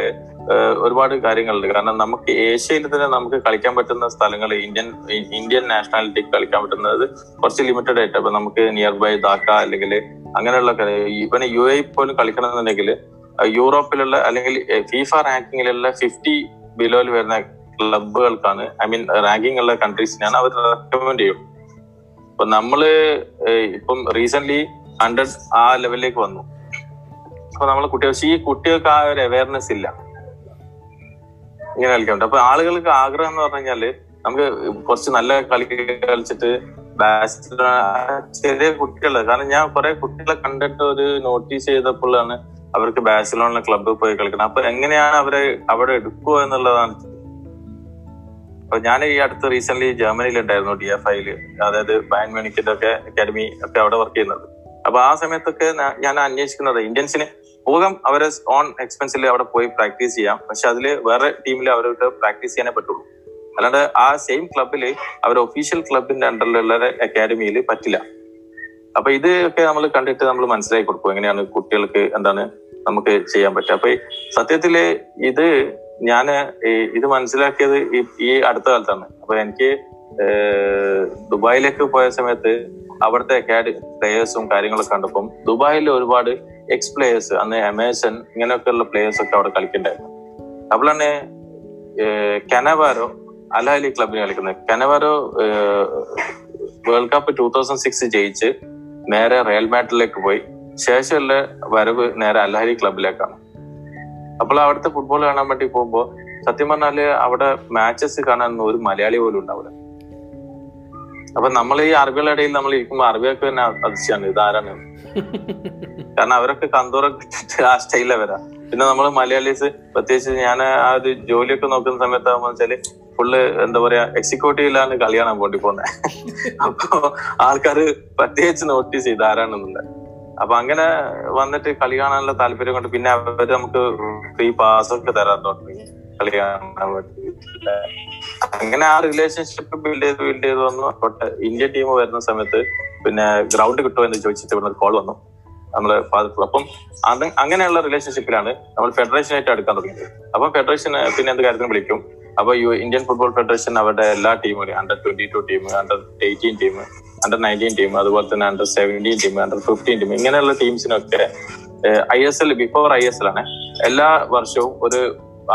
ഒരുപാട് കാര്യങ്ങളുണ്ട്. കാരണം നമുക്ക് ഏഷ്യയിൽ തന്നെ നമുക്ക് കളിക്കാൻ പറ്റുന്ന സ്ഥലങ്ങൾ ഇന്ത്യൻ ഇന്ത്യൻ നാഷണാലിറ്റിക്ക് കളിക്കാൻ പറ്റുന്നത് കുറച്ച് ലിമിറ്റഡ് ആയിട്ട്. അപ്പൊ നമുക്ക് നിയർ ബൈ ധാക്ക അല്ലെങ്കിൽ അങ്ങനെയുള്ള ഇവന് യു എ പോലും കളിക്കണമെന്നുണ്ടെങ്കിൽ യൂറോപ്പിലുള്ള അല്ലെങ്കിൽ ഫീഫ റാങ്കിങ്ങിലുള്ള ഫിഫ്റ്റി ബിലോയിൽ വരുന്ന ക്ലബുകൾക്കാണ് ഐ മീൻ റാങ്കിങ് ഉള്ള കൺട്രീസിനാണ് അവർ റെക്കമെൻഡ് ചെയ്യും. അപ്പൊ നമ്മൾ ഇപ്പം റീസെന്റ് ഹൺഡ്രഡ് ആ ലെവലിലേക്ക് വന്നു. അപ്പൊ നമ്മളെ കുട്ടികൾ പക്ഷേ ഈ കുട്ടികൾക്ക് ആ ഒരു അവയർനെസ് ഇല്ല. ഇങ്ങനെ കളിക്കാറുണ്ട് അപ്പൊ ആളുകൾക്ക് ആഗ്രഹം എന്ന് പറഞ്ഞു കഴിഞ്ഞാൽ നമുക്ക് കുറച്ച് നല്ല കളി കളിച്ചിട്ട് ചെറിയ കുട്ടികൾ കാരണം ഞാൻ കുറെ കുട്ടികളെ കണ്ടിട്ട് ഒരു നോട്ടീസ് ചെയ്തപ്പോഴാണ് അവർക്ക് ബാഴ്സലോണിലെ ക്ലബ്ബിൽ പോയി കളിക്കണം. അപ്പൊ എങ്ങനെയാണ് അവരെ അവിടെ എടുക്കുക എന്നുള്ളതാണ്. അപ്പൊ ഞാൻ ഈ അടുത്ത് റീസെന്റ് ജർമ്മനിയിൽ ഉണ്ടായിരുന്നു ഡി എഫ് ഐയിൽ അതായത് ബാൻ മെണിക്കിന്റെ ഒക്കെ അക്കാഡമി ഒക്കെ അവിടെ വർക്ക് ചെയ്യുന്നത്. അപ്പൊ ആ സമയത്തൊക്കെ ഞാൻ അന്വേഷിക്കുന്നത് ഇന്ത്യൻസിന് പോകാം അവരെ ഓൺ എക്സ്പെൻസിൽ അവിടെ പോയി പ്രാക്ടീസ് ചെയ്യാം. പക്ഷെ അതിൽ വേറെ ടീമിൽ അവരോട്ട് പ്രാക്ടീസ് ചെയ്യാനേ പറ്റുള്ളൂ. അല്ലാണ്ട് ആ സെയിം ക്ലബിൽ അവർ ഒഫീഷ്യൽ ക്ലബിന്റെ അണ്ടറിലുള്ള അക്കാഡമിയിൽ പറ്റില്ല. അപ്പൊ ഇത് ഒക്കെ നമ്മൾ കണ്ടിട്ട് നമ്മൾ മനസ്സിലാക്കി കൊടുക്കും എങ്ങനെയാണ് കുട്ടികൾക്ക് എന്താണ് നമുക്ക് ചെയ്യാൻ പറ്റും. അപ്പൊ സത്യത്തിൽ ഇത് ഞാൻ ഇത് മനസ്സിലാക്കിയത് ഈ- അടുത്ത കാലത്താണ്. അപ്പൊ എനിക്ക് ദുബായിലേക്ക് പോയ സമയത്ത് അവിടുത്തെ അക്കാഡമി പ്ലേയേഴ്സും കാര്യങ്ങളൊക്കെ കണ്ടപ്പം ദുബായിൽ ഒരുപാട് എക്സ് പ്ലേയേഴ്സ് അന്ന് അമേസൺ ഇങ്ങനെയൊക്കെയുള്ള പ്ലേയേഴ്സ് ഒക്കെ അവിടെ കളിക്കണ്ടായിരുന്നു. അപ്പോഴാണ് കനവാരോ അലാലി ക്ലബിന് കളിക്കുന്നത്. Cannavaro world cup two thousand six ജയിച്ച് നേരെ റയൽ മാറ്റിലേക്ക് പോയി. ശേഷമുള്ള വരവ് നേരെ അൽഹരി ക്ലബിലേക്കാണ്. അപ്പോൾ അവിടുത്തെ ഫുട്ബോൾ കാണാൻ വേണ്ടി പോകുമ്പോ സത്യം പറഞ്ഞാൽ അവിടെ മാച്ചസ് കാണാൻ ഒരു മലയാളി പോലും ഉണ്ടാവില്ല. അപ്പൊ നമ്മൾ ഈ അറബികളുടെ ഇടയിൽ നമ്മൾ ഇരിക്കുമ്പോൾ അറബികൾക്ക് തന്നെ അതിശയാണ് ഇതാരാണ്. കാരണം അവരൊക്കെ കന്തോറൊക്കെ ആ സ്റ്റൈലിലെ വരാം. പിന്നെ നമ്മൾ മലയാളീസ് പ്രത്യേകിച്ച് ഞാൻ ആ ഒരു ജോലിയൊക്കെ നോക്കുന്ന സമയത്താകുമ്പോ വെച്ചാൽ ഫുള്ള് എന്താ പറയാ എക്സിക്യൂട്ടീവിലാണ് കളിയാണ് പോണ്ടി പോന്നെ അപ്പൊ ആൾക്കാര് പ്രത്യേകിച്ച് നോട്ടീസ് ചെയ്ത് ആരാണെന്നുള്ളത്. അപ്പൊ അങ്ങനെ വന്നിട്ട് കളി കാണാനുള്ള താല്പര്യം കൊണ്ട് പിന്നെ അവർ നമുക്ക് ഫ്രീ പാസ് ഒക്കെ തരാൻ തുടങ്ങി. കളി കാണാൻ വേണ്ടി. അങ്ങനെ ആ റിലേഷൻഷിപ്പ് ബിൽഡ് ചെയ്ത് ബിൽഡ് ചെയ്ത് വന്നു. തൊട്ട് ഇന്ത്യൻ ടീം വരുന്ന സമയത്ത് പിന്നെ ഗ്രൗണ്ട് കിട്ടുമോ എന്ന് ചോദിച്ചിട്ട് ഇവിടെ കോൾ വന്നു. നമ്മളെ അപ്പം അത് അങ്ങനെയുള്ള റിലേഷൻഷിപ്പിലാണ് നമ്മൾ ഫെഡറേഷനായിട്ട് അടുക്കാൻ തുടങ്ങിയത്. അപ്പം ഫെഡറേഷൻ പിന്നെ എന്ത് കാര്യത്തിനും വിളിക്കും. അപ്പൊ ഇന്ത്യൻ ഫുട്ബോൾ ഫെഡറേഷൻ അവരുടെ എല്ലാ ടീമുകളും under twenty two team under eighteen team under nineteen team അതുപോലെ തന്നെ under seventeen team under fifteen team ഇങ്ങനെയുള്ള ടീംസിനൊക്കെ I S L before I S L ആണ് എല്ലാ വർഷവും ഒരു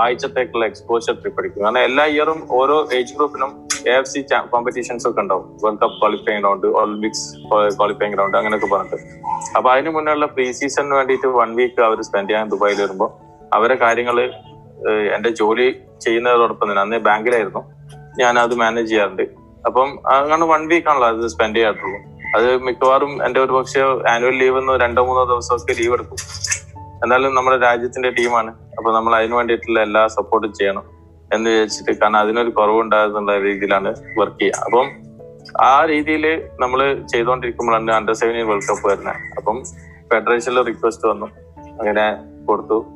ആഴ്ചത്തേക്കുള്ള എക്സ്പോഷർ ട്രിപ്പ് അടിക്കും കാരണം എല്ലാ ഇയറും ഓരോ ഏജ് ഗ്രൂപ്പിനും എ എഫ് സി കോമ്പറ്റീഷൻസ് ഒക്കെ ഉണ്ടാവും. World cup qualifying round Olympics qualifying round അങ്ങനെയൊക്കെ പറഞ്ഞിട്ട്. അപ്പൊ അതിന് മുന്നേയുള്ള പ്രീ സീസണിന് വേണ്ടിയിട്ട് വൺ വീക്ക് അവർ സ്പെൻഡ് ചെയ്യാൻ ദുബായിൽ വരുമ്പോൾ അവരെ കാര്യങ്ങൾ എന്റെ ജോലി ചെയ്യുന്നതോടൊപ്പം തന്നെ അന്ന് ബാങ്കിലായിരുന്നു ഞാൻ അത് മാനേജ് ചെയ്യാറുണ്ട്. അപ്പം അങ്ങനെ വൺ വീക്ക് ആണല്ലോ അത് സ്പെൻഡ് ചെയ്യാറുള്ളൂ അത് മിക്കവാറും എന്റെ ഒരു പക്ഷേ ആനുവൽ ലീവ് എന്ന് രണ്ടോ മൂന്നോ ദിവസമൊക്കെ ലീവ് എടുക്കും. എന്നാലും നമ്മുടെ രാജ്യത്തിന്റെ ടീമാണ് അപ്പൊ നമ്മൾ അതിന് വേണ്ടിയിട്ടുള്ള എല്ലാ സപ്പോർട്ടും ചെയ്യണം എന്ന് വിചാരിച്ചിട്ട് കാരണം അതിനൊരു കുറവുണ്ടാകുന്നുള്ള രീതിയിലാണ് വർക്ക് ചെയ്യുക. അപ്പം ആ രീതിയിൽ നമ്മൾ ചെയ്തുകൊണ്ടിരിക്കുമ്പോഴാണ് അണ്ടർ സെവന്റീൻ വേൾഡ് കപ്പ് വരുന്നത്. അപ്പം ഫെഡറേഷനിൽ റിക്വസ്റ്റ് വന്നു. അങ്ങനെ കൊടുത്തു.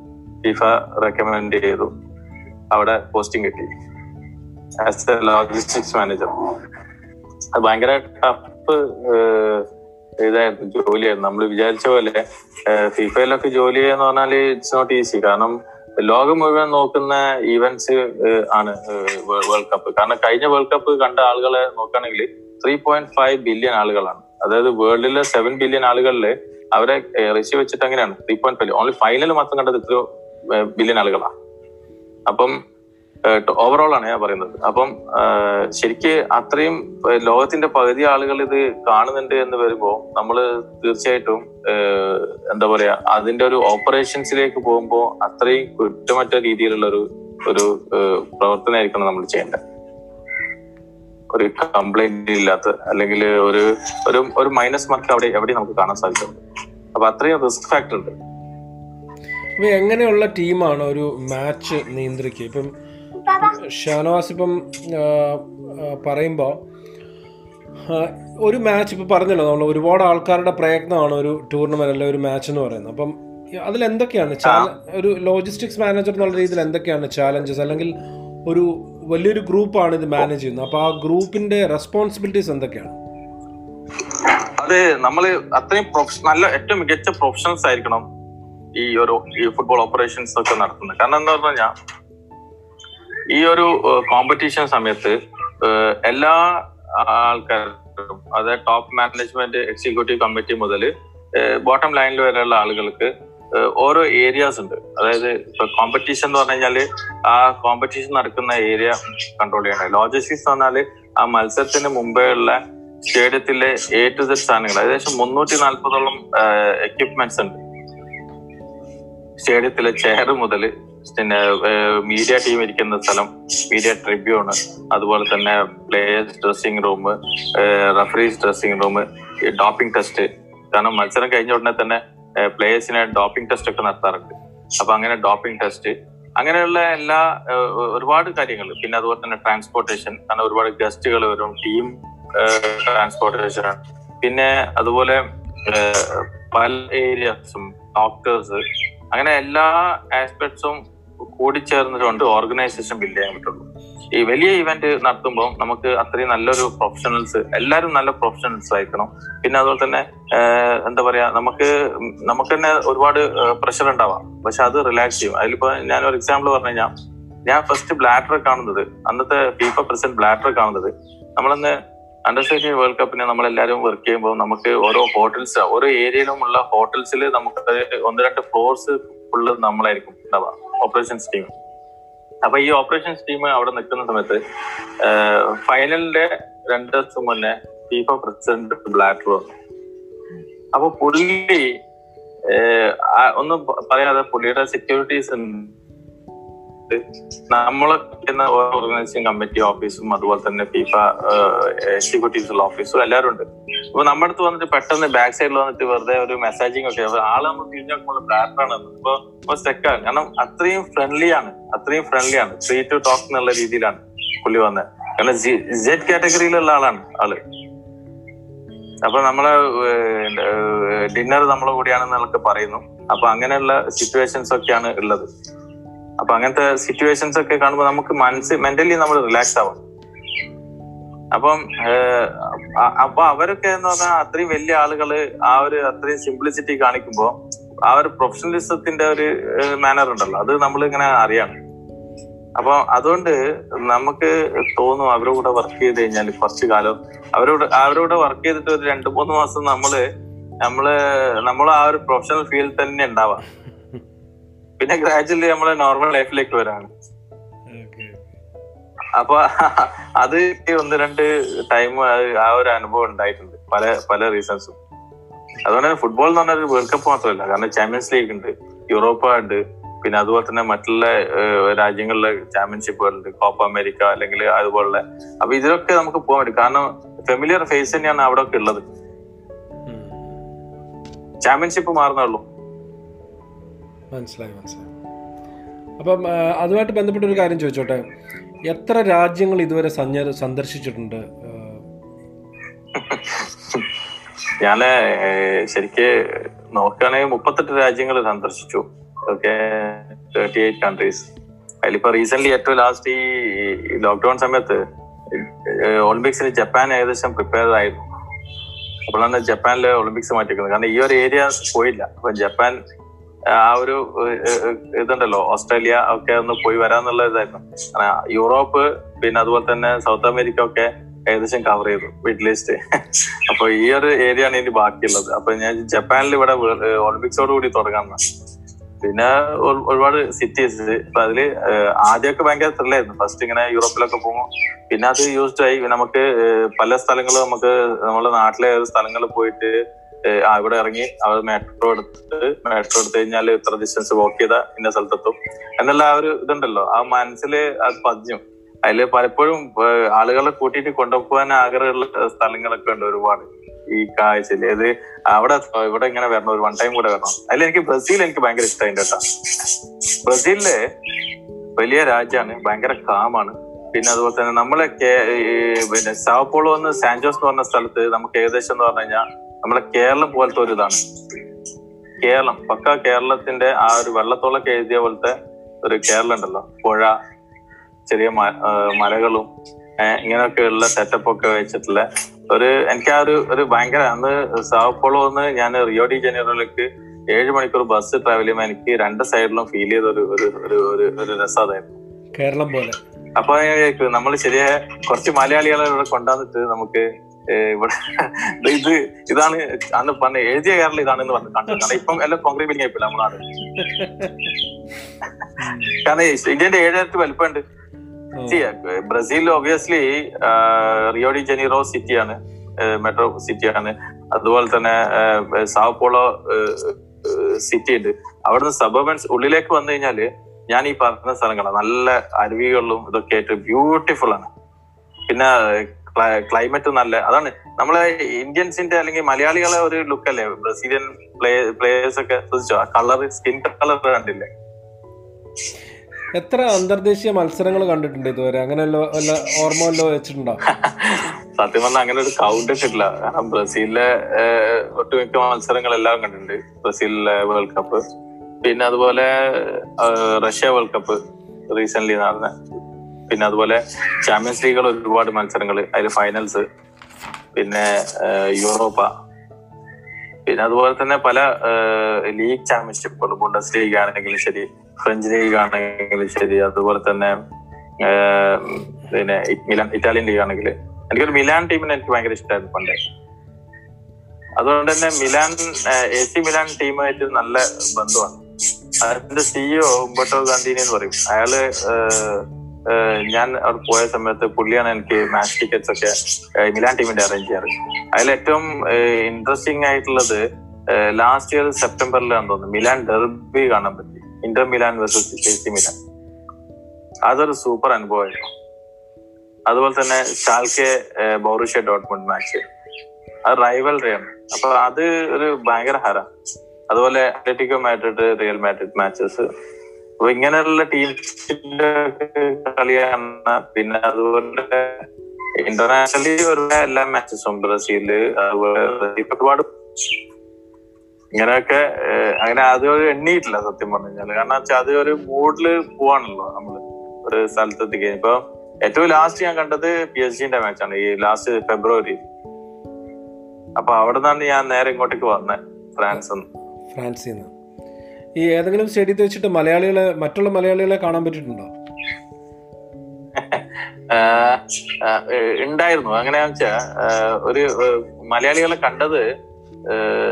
ഫിഫ റെക്കമെൻഡ് ചെയ്തു. അവിടെ പോസ്റ്റിംഗ് കിട്ടി. ആസ് എ ലോജിസ്റ്റിക്സ് മാനേജർ അത് ഭയങ്കര ടഫ് ഇതായിരുന്നു ജോലിയായിരുന്നു. നമ്മൾ വിചാരിച്ച പോലെ ഫിഫയിലൊക്കെ ജോലി ചെയ്യാന്ന് പറഞ്ഞാൽ ഇറ്റ്സ് നോട്ട് ഈസി കാരണം ലോകം മുഴുവൻ നോക്കുന്ന ഈവന്റ്സ് ആണ് വേൾഡ് കപ്പ് കാരണം കഴിഞ്ഞ വേൾഡ് കപ്പ് കണ്ട ആളുകളെ നോക്കുകയാണെങ്കിൽ ത്രീ പോയിന്റ് ഫൈവ് ബില്യൺ ആളുകളാണ്. അതായത് വേൾഡിലെ സെവൻ ബില്യൺ ആളുകളിൽ അവരെ റഷ്യ വെച്ചിട്ട് അങ്ങനെയാണ്. Three point five only final മാത്രം കണ്ടത് ഇത്രയോ ബില്യൺ ആളുകളാണ് അപ്പം ഓവറോൾ ആണ് ഞാൻ പറയുന്നത്. അപ്പം ശരിക്ക് അത്രയും ലോകത്തിന്റെ പകുതി ആളുകൾ ഇത് കാണുന്നുണ്ട് എന്ന് വരുമ്പോൾ നമ്മൾ തീർച്ചയായിട്ടും എന്താ പറയാ അതിന്റെ ഒരു ഓപ്പറേഷൻസിലേക്ക് പോകുമ്പോൾ അത്രയും കുറ്റമറ്റ രീതിയിലുള്ള ഒരു ഒരു പ്രവർത്തനമായിരിക്കണം നമ്മൾ ചെയ്യേണ്ടത്. ഒരു കംപ്ലൈന്റ് ഇല്ലാത്ത അല്ലെങ്കിൽ ഒരു ഒരു ഒരു മൈനസ് മാർക്ക് അവിടെ എവിടെ നമുക്ക് കാണാൻ സാധിക്കും അപ്പൊ അത്രയും റിസ്ക് ഫാക്ടർ ഉണ്ട്. എങ്ങനെയുള്ള ടീമാണ് ഒരു മാച്ച് നിയന്ത്രിക്കുക? ഇപ്പം ഷാനവാസ് ഇപ്പം പറയുമ്പോൾ ഒരു മാച്ച് ഇപ്പോൾ പറഞ്ഞല്ലോ നമ്മൾ ഒരുപാട് ആൾക്കാരുടെ പ്രയത്നമാണ് ഒരു ടൂർണമെന്റ് അല്ലെ ഒരു മാച്ച് എന്ന് പറയുന്നത്. അപ്പം അതിൽ എന്തൊക്കെയാണ് ഒരു ലോജിസ്റ്റിക്സ് മാനേജർ എന്നുള്ള രീതിയിൽ എന്തൊക്കെയാണ് ചാലഞ്ചസ് അല്ലെങ്കിൽ ഒരു വലിയൊരു ഗ്രൂപ്പാണ് ഇത് മാനേജ് ചെയ്യുന്നത്. അപ്പൊ ആ ഗ്രൂപ്പിന്റെ റെസ്പോൺസിബിലിറ്റീസ് എന്തൊക്കെയാണ്? അത് നമ്മൾ അത്രയും നല്ല ഏറ്റവും മികച്ച പ്രൊഫഷണൽസ് ആയിരിക്കണം ഈ ഒരു ഈ ഫുട്ബോൾ ഓപ്പറേഷൻസ് ഒക്കെ നടത്തുന്നത്. കാരണം എന്താ പറഞ്ഞു കഴിഞ്ഞാൽ ഈ ഒരു കോമ്പറ്റീഷൻ സമയത്ത് എല്ലാ ആൾക്കാരും അതായത് ടോപ്പ് മാനേജ്മെന്റ് എക്സിക്യൂട്ടീവ് കമ്മിറ്റി മുതൽ ബോട്ടം ലൈനിൽ വരെയുള്ള ആളുകൾക്ക് ഓരോ ഏരിയാസ് ഉണ്ട്. അതായത് ഇപ്പൊ കോമ്പറ്റീഷൻ എന്ന് പറഞ്ഞു കഴിഞ്ഞാൽ ആ കോമ്പറ്റീഷൻ നടക്കുന്ന ഏരിയ കൺട്രോൾ ചെയ്യണം ലോജിസ്റ്റിക്സ് എന്ന് പറഞ്ഞാൽ ആ മത്സരത്തിന് മുമ്പേ ഉള്ള സ്റ്റേഡിയത്തിലെ എ ടു സെഡ് സാധനങ്ങൾ. ഏകദേശം മുന്നൂറ്റി നാൽപ്പതോളം എക്യുപ്മെന്റ്സ് ഉണ്ട്. സ്റ്റേഡിയത്തിലെ ചെയർ മുതൽ പിന്നെ മീഡിയ ടീം ഇരിക്കുന്ന സ്ഥലം മീഡിയ ട്രിബ്യൂൺ അതുപോലെ തന്നെ players dressing room referees dressing room doping test കാരണം മത്സരം കഴിഞ്ഞ ഉടനെ തന്നെ പ്ലേയേഴ്സിനെ ഡോപ്പിംഗ് ടെസ്റ്റ് ഒക്കെ നടത്താറുണ്ട്. അപ്പൊ അങ്ങനെ ഡോപ്പിംഗ് ടെസ്റ്റ് അങ്ങനെയുള്ള എല്ലാ ഒരുപാട് കാര്യങ്ങൾ. പിന്നെ അതുപോലെ തന്നെ ട്രാൻസ്പോർട്ടേഷൻ കാരണം ഒരുപാട് ഗസ്റ്റുകൾ വരും ടീം ട്രാൻസ്പോർട്ടേഷൻ പിന്നെ അതുപോലെ പല ഏരിയസും ഡോക്ടേഴ്സ് അങ്ങനെ എല്ലാ ആസ്പെക്ട്സും കൂടിച്ചേർന്നിട്ടുണ്ട് ഓർഗനൈസേഷൻ ബിൽഡ് ചെയ്യാൻ പറ്റുള്ളൂ. ഈ വലിയ ഇവന്റ് നടത്തുമ്പോൾ നമുക്ക് അത്രയും നല്ലൊരു പ്രൊഫഷണൽസ് എല്ലാവരും നല്ല പ്രൊഫഷണൽസ് ആയിരിക്കണം. പിന്നെ അതുപോലെ തന്നെ എന്താ പറയാ നമുക്ക് നമുക്ക് തന്നെ ഒരുപാട് പ്രഷർ ഉണ്ടാവാം. പക്ഷെ അത് റിലാക്സ് ചെയ്യും. അതിലിപ്പോ ഞാൻ ഒരു എക്സാമ്പിൾ പറഞ്ഞു കഴിഞ്ഞാൽ ഞാൻ ഫസ്റ്റ് ബ്ലാറ്റർ കാണുന്നത് അന്നത്തെ ഫീഫ പ്രസിഡന്റ് ബ്ലാറ്റർ കാണുന്നത് നമ്മളന്ന് അണ്ടർ സെവന്റീൻ വേൾഡ് കപ്പിന് നമ്മളെല്ലാവരും വർക്ക് ചെയ്യുമ്പോൾ നമുക്ക് ഓരോ ഹോട്ടൽസ് ഓരോ ഏരിയയിലുമുള്ള ഹോട്ടൽസിൽ നമുക്ക് ഒന്ന് രണ്ട് ഫ്ലോർസ് ഫുള്ള് നമ്മളായിരിക്കും. ഉണ്ടാവുക ഓപ്പറേഷൻസ് ടീം അപ്പൊ ഈ ഓപ്പറേഷൻസ് ടീം അവിടെ നിൽക്കുന്ന സമയത്ത് ഫൈനലിന്റെ രണ്ട് ദിവസം മുന്നേ ഫീഫ പ്രസിഡന്റ് ബ്ലാറ്റർ വന്നു. അപ്പൊ പുള്ളി ഒന്നും പറയാതെ പുള്ളിയുടെ സെക്യൂരിറ്റീസ് നമ്മളൊക്കെ ഓർഗനൈസിംഗ് കമ്മിറ്റി ഓഫീസും അതുപോലെ തന്നെ ഫിഫ എക്സിക്യൂട്ടീവ്സുള്ള ഓഫീസും എല്ലാവരും ഉണ്ട്. അപ്പൊ നമ്മുടെ അടുത്ത് വന്നിട്ട് പെട്ടെന്ന് ബാക്ക് സൈഡിൽ വന്നിട്ട് വെറുതെ ഒരു മെസ്സേജിങ് ഒക്കെ ആളെ നമ്മൾ തിരിഞ്ഞു നോക്കുമ്പോൾ ബ്ലാറ്ററാണ് ഇപ്പൊ ഇപ്പൊ സ്റ്റെക്കാണ് കാരണം അത്രയും ഫ്രണ്ട്ലി ആണ്. അത്രയും ഫ്രണ്ട്ലി ആണ്. ഫ്രീ ടു ടോക്ക് എന്നുള്ള രീതിയിലാണ് പുള്ളി വന്നത് കാരണം ജെഡ് കാറ്റഗറിയിലുള്ള ആളാണ് ആൾ. അപ്പൊ നമ്മളെ ഡിന്നർ നമ്മളെ കൂടിയാണെന്നൊക്കെ പറയുന്നു. അപ്പൊ അങ്ങനെയുള്ള സിറ്റുവേഷൻസ് ഒക്കെയാണ് ഉള്ളത്. അപ്പൊ അങ്ങനത്തെ സിറ്റുവേഷൻസ് ഒക്കെ കാണുമ്പോൾ നമുക്ക് മനസ്സ് മെന്റലി നമ്മൾ റിലാക്സ് ആവും അപ്പം അപ്പൊ അവരൊക്കെ എന്ന് പറഞ്ഞാൽ അത്രയും വലിയ ആളുകൾ ആ ഒരു അത്രയും സിംപ്ലിസിറ്റി കാണിക്കുമ്പോൾ ആ ഒരു പ്രൊഫഷണലിസത്തിന്റെ ഒരു മാനർ ഉണ്ടല്ലോ. അത് നമ്മൾ ഇങ്ങനെ അറിയാം അപ്പൊ അതുകൊണ്ട് നമുക്ക് തോന്നും അവരുടെ കൂടെ വർക്ക് ചെയ്ത് കഴിഞ്ഞാൽ ഫസ്റ്റ് കാലം അവരോട് അവരോട് വർക്ക് ചെയ്തിട്ട് ഒരു രണ്ടു മൂന്ന് മാസം നമ്മൾ നമ്മൾ നമ്മൾ ആ ഒരു പ്രൊഫഷണൽ ഫീൽഡ് തന്നെ ഉണ്ടാവാം. പിന്നെ ഗ്രാജുവലി നമ്മൾ നോർമൽ ലൈഫിലേക്ക് വരാണ്. അപ്പൊ അത് ഒന്ന് രണ്ട് ടൈം ആ ഒരു അനുഭവം ഉണ്ടായിട്ടുണ്ട്. പല പല റീസൺസും അതുകൊണ്ട് തന്നെ ഫുട്ബോൾ എന്ന് പറഞ്ഞ ഒരു വേൾഡ് കപ്പ് മാത്രമല്ല. കാരണം ചാമ്പ്യൻസ് ലീഗ് ഉണ്ട് യൂറോപ്പ ഉണ്ട് പിന്നെ അതുപോലെ തന്നെ മറ്റുള്ള രാജ്യങ്ങളിലെ ചാമ്പ്യൻഷിപ്പുകളുണ്ട് കോപ്പ അമേരിക്ക അല്ലെങ്കിൽ അതുപോലുള്ള. അപ്പൊ ഇതിലൊക്കെ നമുക്ക് പോകാൻ പറ്റും. കാരണം ഫെമിലിയർ ഫേസ് തന്നെയാണ് അവിടെ ഒക്കെ ഉള്ളത് ചാമ്പ്യൻഷിപ്പ് മാറുന്നുള്ളൂ മനസ്സിലായി മനസ്സിലായി. അപ്പം അതുമായിട്ട് ബന്ധപ്പെട്ട ഒരു കാര്യം ചോദിച്ചോട്ടെ. എത്ര രാജ്യങ്ങൾ ഇതുവരെ സന്ദർശിച്ചിട്ടുണ്ട്? ഞാൻ ശരിക്ക് നോക്കുകയാണെങ്കിൽ മുപ്പത്തെട്ട് രാജ്യങ്ങൾ സന്ദർശിച്ചു. ഓക്കെ തേർട്ടി എയ്റ്റ് കൺട്രീസ് അതിലിപ്പോ റീസെന്റ് ഏറ്റവും ലാസ്റ്റ് ഈ ലോക്ക്ഡൌൺ സമയത്ത് ഒളിമ്പിക്സിന് ജപ്പാൻ ഏകദേശം പ്രിപ്പയർ ആയിരുന്നു. അപ്പോഴാണ് ജപ്പാനിലെ ഒളിമ്പിക്സ് മാറ്റിക്കുന്നത് കാരണം ഈ ഒരു ഏരിയ പോയില്ല. അപ്പൊ ജപ്പാൻ ആ ഒരു ഇതുണ്ടല്ലോ ഓസ്ട്രേലിയ ഒക്കെ ഒന്ന് പോയി വരാന്നുള്ള ഇതായിരുന്നു. യൂറോപ്പ് പിന്നെ അതുപോലെ തന്നെ സൗത്ത് അമേരിക്ക ഒക്കെ ഏകദേശം കവർ ചെയ്തു ഈസ്റ്റ് അപ്പൊ ഈ ഒരു ഏരിയ ആണ് ഇനി ബാക്കിയുള്ളത്. അപ്പൊ ഞാൻ ജപ്പാനിൽ ഇവിടെ ഒളിമ്പിക്സോട് കൂടി തുടങ്ങാം പിന്നെ ഒരുപാട് സിറ്റീസ് ഇപ്പൊ അതിൽ ആദ്യമൊക്കെ ഭയങ്കര ത്രില്ലായിരുന്നു ഫസ്റ്റ് ഇങ്ങനെ യൂറോപ്പിലൊക്കെ പോകുമ്പോൾ പിന്നെ അത് യൂസ്ഡ് ആയി. നമുക്ക് പല സ്ഥലങ്ങളും നമുക്ക് നമ്മുടെ നാട്ടിലെ സ്ഥലങ്ങളിൽ പോയിട്ട് ഇവിടെ ഇറങ്ങി അവർ മെട്രോ എടുത്ത് മെട്രോ എടുത്തു കഴിഞ്ഞാൽ ഇത്ര ഡിസ്റ്റൻസ് വോക്ക് ചെയ്ത ഇന്ന സ്ഥലത്തെത്തും. എന്നുള്ള ആ ഒരു ഇതുണ്ടല്ലോ. ആ മനസ്സിൽ അത് പതിഞ്ഞു. അതിൽ പലപ്പോഴും ആളുകളെ കൂട്ടിയിട്ട് കൊണ്ടുപോകാൻ ആഗ്രഹമുള്ള സ്ഥലങ്ങളൊക്കെ ഉണ്ട് ഒരുപാട്. ഈ കാഴ്ചയിൽ ഇത് അവിടെ ഇവിടെ ഇങ്ങനെ വരണം ഒരു വൺ ടൈം കൂടെ വരണം. അതിൽ എനിക്ക് ബ്രസീൽ എനിക്ക് ഭയങ്കര ഇഷ്ടമായി കേട്ടോ. ബ്രസീലിൽ വലിയ രാജ്യമാണ് ഭയങ്കര കാമാണ്. പിന്നെ അതുപോലെ തന്നെ നമ്മളെ പിന്നെ സാവപ്പോളോ എന്ന് സാൻജോസ് എന്ന് പറഞ്ഞ സ്ഥലത്ത് നമുക്ക് ഏകദേശം എന്ന് പറഞ്ഞു കഴിഞ്ഞാൽ നമ്മളെ കേരളം പോലത്തെ ഒരു ഇതാണ് കേരളം പക്ക കേരളത്തിന്റെ ആ ഒരു വെള്ളത്തോളൊക്കെ എഴുതിയ പോലത്തെ ഒരു കേരളം ഉണ്ടല്ലോ. പുഴ ചെറിയ മലകളും ഇങ്ങനെയൊക്കെയുള്ള സെറ്റപ്പ് ഒക്കെ വെച്ചിട്ടുള്ള ഒരു എനിക്ക് ആ ഒരു ഒരു ഭയങ്കര അന്ന് സാവപ്പോളോ എന്ന് ഞാൻ റിയോ ഡി ജനീറോയിലേക്ക് ഏഴ് മണിക്കൂർ ബസ് ട്രാവൽ ചെയ്യുമ്പോൾ എനിക്ക് രണ്ട് സൈഡിലും ഫീൽ ചെയ്ത ഒരു ഒരു ഒരു ഒരു ഒരു രസം കേരളം പോലെ. അപ്പൊ നമ്മൾ ശരിയായ കുറച്ച് മലയാളികളെ ഇവിടെ കൊണ്ടുവന്നിട്ട് നമുക്ക് ഇവിടെ ഇത് ഇതാണ് അന്ന് പറഞ്ഞ എഴുതിയ കേരളം ഇതാണെന്ന് പറഞ്ഞു കണ്ടു. കാരണം ഇപ്പം എല്ലാം കോൺക്രീറ്റ് ബിൽഡിംഗ് ആയിപ്പില്ല നമ്മളാണ് കാരണം ഇന്ത്യന്റെ ഏഴായിരത്തി വലിപ്പമുണ്ട്. Brazil obviously Rio de Janeiro സിറ്റിയാണ്. മെട്രോ സിറ്റിയാണ്. അതുപോലെ തന്നെ സാവപ്പോളോ സിറ്റി ഉണ്ട് അവിടുന്ന് സബർബൻസ് ഉള്ളിലേക്ക് വന്നു കഴിഞ്ഞാൽ ഞാൻ ഈ പറഞ്ഞ സ്ഥലങ്ങളാണ്. നല്ല അരുവികളിലും ഇതൊക്കെ ആയിട്ട് ബ്യൂട്ടിഫുൾ ആണ്. പിന്നെ ക്ലൈമറ്റ് നല്ല അതാണ് നമ്മളെ ഇന്ത്യൻസിന്റെ അല്ലെങ്കിൽ മലയാളികളെ ഒരു ലുക്ക് അല്ലേ? ബ്രസീലിയൻ പ്ലേ പ്ലേയേഴ്സ് ഒക്കെ ശ്രദ്ധിച്ചോ? ആ കളർ സ്കിൻ കളർ കണ്ടില്ലേ? എത്ര അന്തർദേശീയ മത്സരങ്ങൾ കണ്ടിട്ടുണ്ട് ഇതുവരെ? അങ്ങനെ വല്ല ഓർമ്മ വല്ലോ വെച്ചിട്ടുണ്ടോ? സത്യം പറഞ്ഞാൽ അങ്ങനെ ഒരു കൗണ്ട് ഇട്ടിട്ടില്ല. കാരണം ബ്രസീലിലെ ഒട്ടുമിക്ക മത്സരങ്ങൾ എല്ലാം കണ്ടിട്ടുണ്ട്. ബ്രസീലിലെ വേൾഡ് കപ്പ് പിന്നെ അതുപോലെ റഷ്യ വേൾഡ് കപ്പ് റീസെന്റ് നടന്ന പിന്നെ അതുപോലെ ചാമ്പ്യൻസ് ലീഗുകൾ ഒരുപാട് മത്സരങ്ങൾ അതിൽ ഫൈനൽസ് പിന്നെ യൂറോപ്പ പിന്നെ അതുപോലെ തന്നെ പല ലീഗ് ചാമ്പ്യൻഷിപ്പുകൾ ബുണ്ടസ് ലീഗ് ആണെങ്കിലും ശരി ഫ്രഞ്ച് ലീഗ് ആണെങ്കിലും ശരി അതുപോലെ തന്നെ പിന്നെ മിലാൻ ഇറ്റാലിയൻ ലീഗ് ആണെങ്കിൽ എനിക്കൊരു മിലാൻ ടീമിനെ എനിക്ക് ഭയങ്കര ഇഷ്ടമായിരുന്നു പണ്ട്. അതുകൊണ്ട് തന്നെ മിലാൻ എ സി മിലാൻ ടീമായിട്ട് നല്ല ബന്ധമാണ്. അതിന്റെ സിഇഒ ഉമ്പട്ടോ ഗാന്ധിനി എന്ന് പറയും. അയാൾ ഞാൻ അവിടെ പോയ സമയത്ത് പുള്ളിയാണ് എനിക്ക് മാച്ച് ടിക്കറ്റ്സ് ഒക്കെ മിലാൻ ടീമിന്റെ അറേഞ്ച് ചെയ്യാറ്. അതിൽ ഏറ്റവും ഇൻട്രസ്റ്റിംഗ് ആയിട്ടുള്ളത് ലാസ്റ്റ് ഇയർ സെപ്റ്റംബറിലാണ് തോന്നുന്നു മിലാൻ ഡെർബി കാണാൻ പറ്റി. Inter Milan versus Milan. അതൊരു സൂപ്പർ അനുഭവമായിരുന്നു. അതുപോലെ തന്നെ ഷാൽക്കെ ബൗറുഷ്യ ഡോട്ട്മുണ്ട് മാച്ച് അത് റൈവൽ റൈവൽറിയാണ് അപ്പൊ അത് ഒരു ഭയങ്കര ഹര. അതുപോലെ Atletico Madrid Real Madrid matches അപ്പൊ ഇങ്ങനെയുള്ള ടീംസിന്റെ കളിയാണ് പിന്നെ അതുപോലെ ഇന്റർനാഷണലി വരുന്ന എല്ലാ മാച്ചസും ബ്രസീൽ അതുപോലെ ഒരുപാട് ഇങ്ങനെയൊക്കെ അങ്ങനെ ആദ്യം ഒരു എണ്ണിയിട്ടില്ല സത്യം പറഞ്ഞു കഴിഞ്ഞാൽ. കാരണം വെച്ചാൽ ആദ്യം ഒരു മൂഡിൽ പോവാണല്ലോ നമ്മൾ ഒരു സ്ഥലത്തെത്തി കഴിഞ്ഞ ഇപ്പൊ ഏറ്റവും ലാസ്റ്റ് ഞാൻ കണ്ടത് പി എസ് ജിന്റെ മാച്ചാണ് ഈ ലാസ്റ്റ് ഫെബ്രുവരി. അപ്പൊ അവിടെ നിന്നാണ് ഞാൻ നേരെ ഇങ്ങോട്ടേക്ക് വന്നത് ഫ്രാൻസ് ഫ്രാൻസിൽ നിന്ന് ഈ ഏതെങ്കിലും സ്റ്റേഡിയത്തിൽ വെച്ചിട്ട് മലയാളികളെ മറ്റുള്ള മലയാളികളെ കാണാൻ പറ്റിയിട്ടുണ്ടോ? ഉണ്ടായിരുന്നു. അങ്ങനെയാ വെച്ചാ ഒരു മലയാളികളെ കണ്ടത്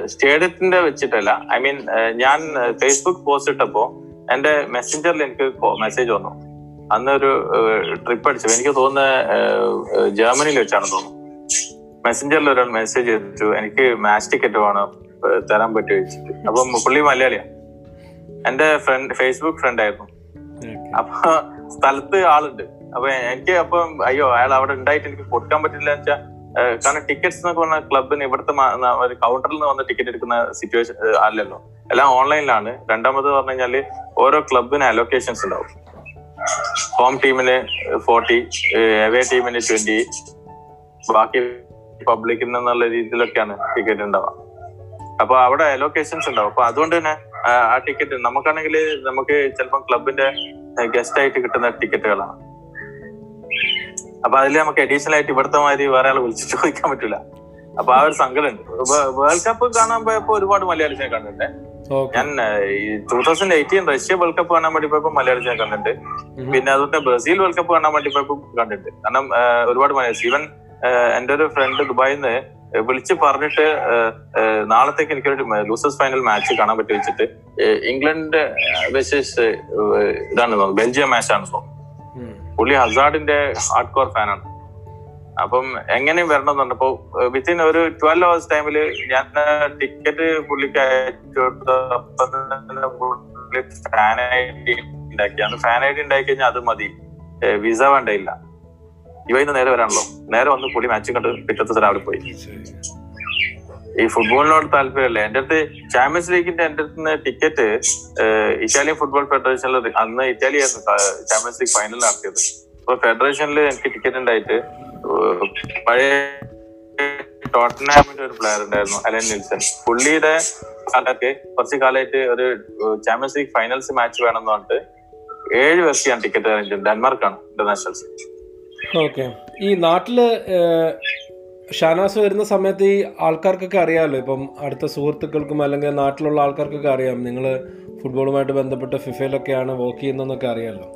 സ്റ്റേഡിയത്തിന്റെ വെച്ചിട്ടല്ല. ഐ മീൻ ഞാൻ ഫേസ്ബുക്ക് പോസ്റ്റ് ഇട്ടപ്പോ എന്റെ മെസ്സഞ്ചറിൽ എനിക്ക് മെസ്സേജ് വന്നു. അന്നൊരു ട്രിപ്പ് അടിച്ചു. എനിക്ക് തോന്നുന്നത് ജർമ്മനിയിൽ വെച്ചാണ് തോന്നുന്നു. മെസ്സഞ്ചറിൽ ഒരാൾ മെസ്സേജ് ചെയ്തിട്ടു എനിക്ക് മാച്ച് ടിക്കറ്റ് വേണം തരാൻ പറ്റുമോ? ചോദിച്ചിട്ട്. അപ്പം പുള്ളി മലയാളിയാ. എന്റെ ഫ്രണ്ട് ഫേസ്ബുക്ക് ഫ്രണ്ട് ആയിരുന്നു. അപ്പൊ സ്ഥലത്ത് ആളുണ്ട്. അപ്പൊ എനിക്ക് അപ്പം അയ്യോ അയാൾ അവിടെ ഉണ്ടായിട്ട് എനിക്ക് കൊടുക്കാൻ പറ്റില്ല വെച്ചാൽ കാരണം ടിക്കറ്റ്സ് എന്നൊക്കെ പറഞ്ഞ ക്ലബിന് ഇവിടുത്തെ ഒരു കൗണ്ടറിൽ നിന്ന് വന്ന് ടിക്കറ്റ് എടുക്കുന്ന സിറ്റുവേഷൻ അല്ലല്ലോ. എല്ലാം ഓൺലൈനിലാണ് രണ്ടാമത് പറഞ്ഞു കഴിഞ്ഞാൽ ഓരോ ക്ലബിന് അലോക്കേഷൻസ് ഉണ്ടാവും. ഹോം ടീമിന് ഫോർട്ടി എവേ ടീമിന് ട്വന്റി ബാക്കി പബ്ലിക്കിൽ നിന്നുള്ള രീതിയിലൊക്കെയാണ് ടിക്കറ്റ് ഉണ്ടാവുക. അപ്പൊ അവിടെ അലോക്കേഷൻസ് ഉണ്ടാവും. അപ്പൊ അതുകൊണ്ട് തന്നെ ആ, ടിക്കറ്റ് നമുക്കാണെങ്കിൽ നമുക്ക് ചിലപ്പോൾ ക്ലബിന്റെ ഗസ്റ്റ് ആയിട്ട് കിട്ടുന്ന ടിക്കറ്റുകളാണ് അപ്പൊ അതിൽ നമുക്ക് അഡീഷണൽ ആയിട്ട് ഇവിടുത്തെ മാതിരി വേറെ ആൾ വിളിച്ചു ചോദിക്കാൻ പറ്റില്ല അപ്പൊ ആ ഒരു സങ്കടമുണ്ട്. വേൾഡ് കപ്പ് കാണാൻ പോയപ്പോ ഒരുപാട് മലയാളിസിനെ കണ്ടിട്ടുണ്ട്. ഞാൻ two thousand eighteen Russia world cup കാണാൻ വേണ്ടി പോയപ്പോ മലയാളിസിനെ കണ്ടിട്ടുണ്ട്. പിന്നെ അതുകൊണ്ട് ബ്രസീൽ വേൾഡ് കപ്പ് കാണാൻ വേണ്ടി പോയപ്പോ കണ്ടിട്ടുണ്ട്. കാരണം ഒരുപാട് മലയാളീസ് ഈവൻ എന്റെ ഒരു ഫ്രണ്ട് ദുബായിൽ നിന്ന് വിളിച്ച് പറഞ്ഞിട്ട് നാളത്തേക്ക് എനിക്കൊരു ലൂസേഴ്സ് ഫൈനൽ മാച്ച് കാണാൻ പറ്റി വെച്ചിട്ട് ഇംഗ്ലണ്ട് വെസസ് ഇതാണ് ബെൽജിയം മാച്ച് ആണ് തോന്നുന്നു. പുള്ളി ഹസാർഡിന്റെ ഹാർഡ് കോർ ഫാനാണ് അപ്പം എങ്ങനെയും വരണം എന്നുണ്ട് അപ്പൊ വിത്തിൻ ഒരു ട്വൽവ് അവേഴ്സ് ടൈമിൽ ഞാൻ ടിക്കറ്റ് പുള്ളിക്ക് അയച്ചു ഫാൻ ഐ ഡി ഉണ്ടാക്കി. അന്ന് ഫാൻ ഐ ഡി ഉണ്ടാക്കി കഴിഞ്ഞാൽ അത് മതി. വിസ വേണ്ടയില്ല ഇവയിന്ന് നേരെ വരാണല്ലോ നേരെ വന്ന് പുള്ളി മാച്ചും കണ്ട് പിറ്റത്തെ രാവിലെ പോയി. ഈ ഫുട്ബോളിനോട് താല്പര്യമല്ല. എന്റെ അടുത്ത് ചാമ്പ്യൻസ് ലീഗിന്റെ എന്റെ അടുത്ത് ടിക്കറ്റ് ഇറ്റാലിയൻ ഫുട്ബോൾ ഫെഡറേഷനിൽ അന്ന് ഇറ്റാലി ആയിരുന്നു ചാമ്പ്യൻസ് ലീഗ് ഫൈനൽ നടത്തിയത്. അപ്പൊ ഫെഡറേഷനിൽ എനിക്ക് ടിക്കറ്റ് ഉണ്ടായിട്ട് പഴയ ടോട്ടനാമിന്റെ ഒരു പ്ലെയർ ഉണ്ടായിരുന്നു അലൻ നിൽസൺ. പുള്ളിയുടെ കാലത്ത് കുറച്ച് കാലമായിട്ട് ഒരു ചാമ്പ്യൻസ് ലീഗ് ഫൈനൽസ് മാച്ച് വേണമെന്ന് പറഞ്ഞിട്ട് ഏഴ് പേർക്ക് ഞാൻ ടിക്കറ്റ് ഡെൻമാർക്കാണ് ഇന്റർനാഷണൽസ് ഓക്കെ ഈ നാട്ടിൽ ഷാനാസ് വരുന്ന സമയത്ത് ഈ ആൾക്കാർക്കൊക്കെ അറിയാമല്ലോ ഇപ്പം അടുത്ത സുഹൃത്തുക്കൾക്കും അല്ലെങ്കിൽ നാട്ടിലുള്ള ആൾക്കാർക്കൊക്കെ അറിയാം. നിങ്ങൾ ഫുട്ബോളുമായിട്ട് ബന്ധപ്പെട്ട് ഫിഫയിലൊക്കെയാണ് വർക്ക് ചെയ്യുന്നതെന്നൊക്കെ അറിയാമല്ലോ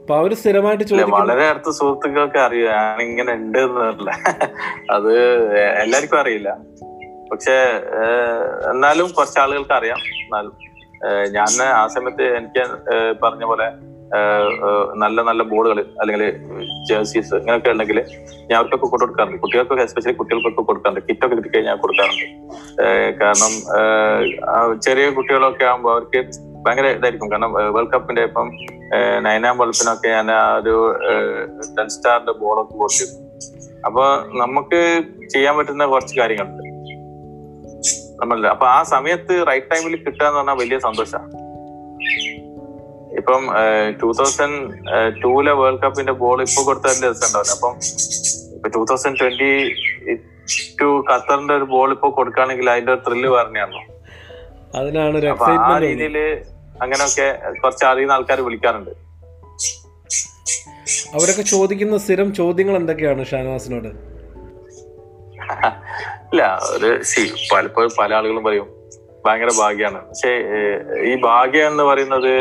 അപ്പൊ അവർ സ്ഥിരമായിട്ട് ചോദിക്കും വളരെ അടുത്ത സുഹൃത്തുക്കൾക്ക് അറിയാം. ഞാനിങ്ങനെ ഉണ്ട് എന്നല്ല. അത് എല്ലാവർക്കും അറിയില്ല. പക്ഷെ എന്നാലും കുറച്ച് ആളുകൾക്ക് അറിയാം. എന്നാലും ഞാൻ ആ സമയത്ത് എനിക്ക് പറഞ്ഞ പോലെ നല്ല നല്ല ബോളുകൾ അല്ലെങ്കിൽ ജേഴ്സീസ് ഇങ്ങനെയൊക്കെ ഉണ്ടെങ്കിൽ ഞാൻ അവർക്കൊക്കെ കൊണ്ടു കൊടുക്കാറുണ്ട് കുട്ടികൾക്കൊക്കെ എസ്പെഷ്യലി കുട്ടികൾക്കൊക്കെ കൊടുക്കാറുണ്ട്. കിറ്റൊക്കെ കിട്ടി കഴിഞ്ഞാൽ കൊടുക്കാറുണ്ട്. കാരണം ചെറിയ കുട്ടികളൊക്കെ ആകുമ്പോൾ അവർക്ക് ഭയങ്കര ഇതായിരിക്കും. കാരണം വേൾഡ് കപ്പിന്റെ ഇപ്പം നൈനാം വൾഫിനൊക്കെ ഞാൻ ആ ഒരു ടെൻ സ്റ്റാറിന്റെ ബോളൊക്കെ കൊടുത്തിരുന്നു അപ്പൊ നമുക്ക് ചെയ്യാൻ പറ്റുന്ന കുറച്ച് കാര്യങ്ങളുണ്ട്. നമ്മൾ അപ്പൊ ആ സമയത്ത് റൈറ്റ് ടൈമിൽ കിട്ടുക എന്ന് പറഞ്ഞാൽ വലിയ സന്തോഷമാണ് ഇപ്പം ടൂ തൗസൻഡ് ടൂലെ വേൾഡ് കപ്പിന്റെ ബോൾ ഇപ്പൊ കൊടുത്തതിന്റെ രസം ഉണ്ടാവില്ല അപ്പം ഇപ്പൊ ടൂ തൗസൻഡ് ട്വന്റി ടു ഖത്തറിന്റെ ഒരു ബോൾ ഇപ്പൊ കൊടുക്കുകയാണെങ്കിൽ അതിന്റെ ഒരു ത്രില്ല് പറഞ്ഞു അതിനാണ് അപ്പൊ ആ രീതിയിൽ അങ്ങനെയൊക്കെ കുറച്ച് അറിയുന്ന ആൾക്കാർ വിളിക്കാറുണ്ട്. അവരൊക്കെ ചോദിക്കുന്ന സ്ഥിരം ചോദ്യങ്ങൾ എന്തൊക്കെയാണ് ഷാനവാസിനോട്? ഇല്ല ഒരു സി പലപ്പോഴും പല ആളുകളും പറയും ഭയങ്കര ഭാഗ്യാണ്. പക്ഷെ ഈ ഭാഗ്യം എന്ന് പറയുന്നത്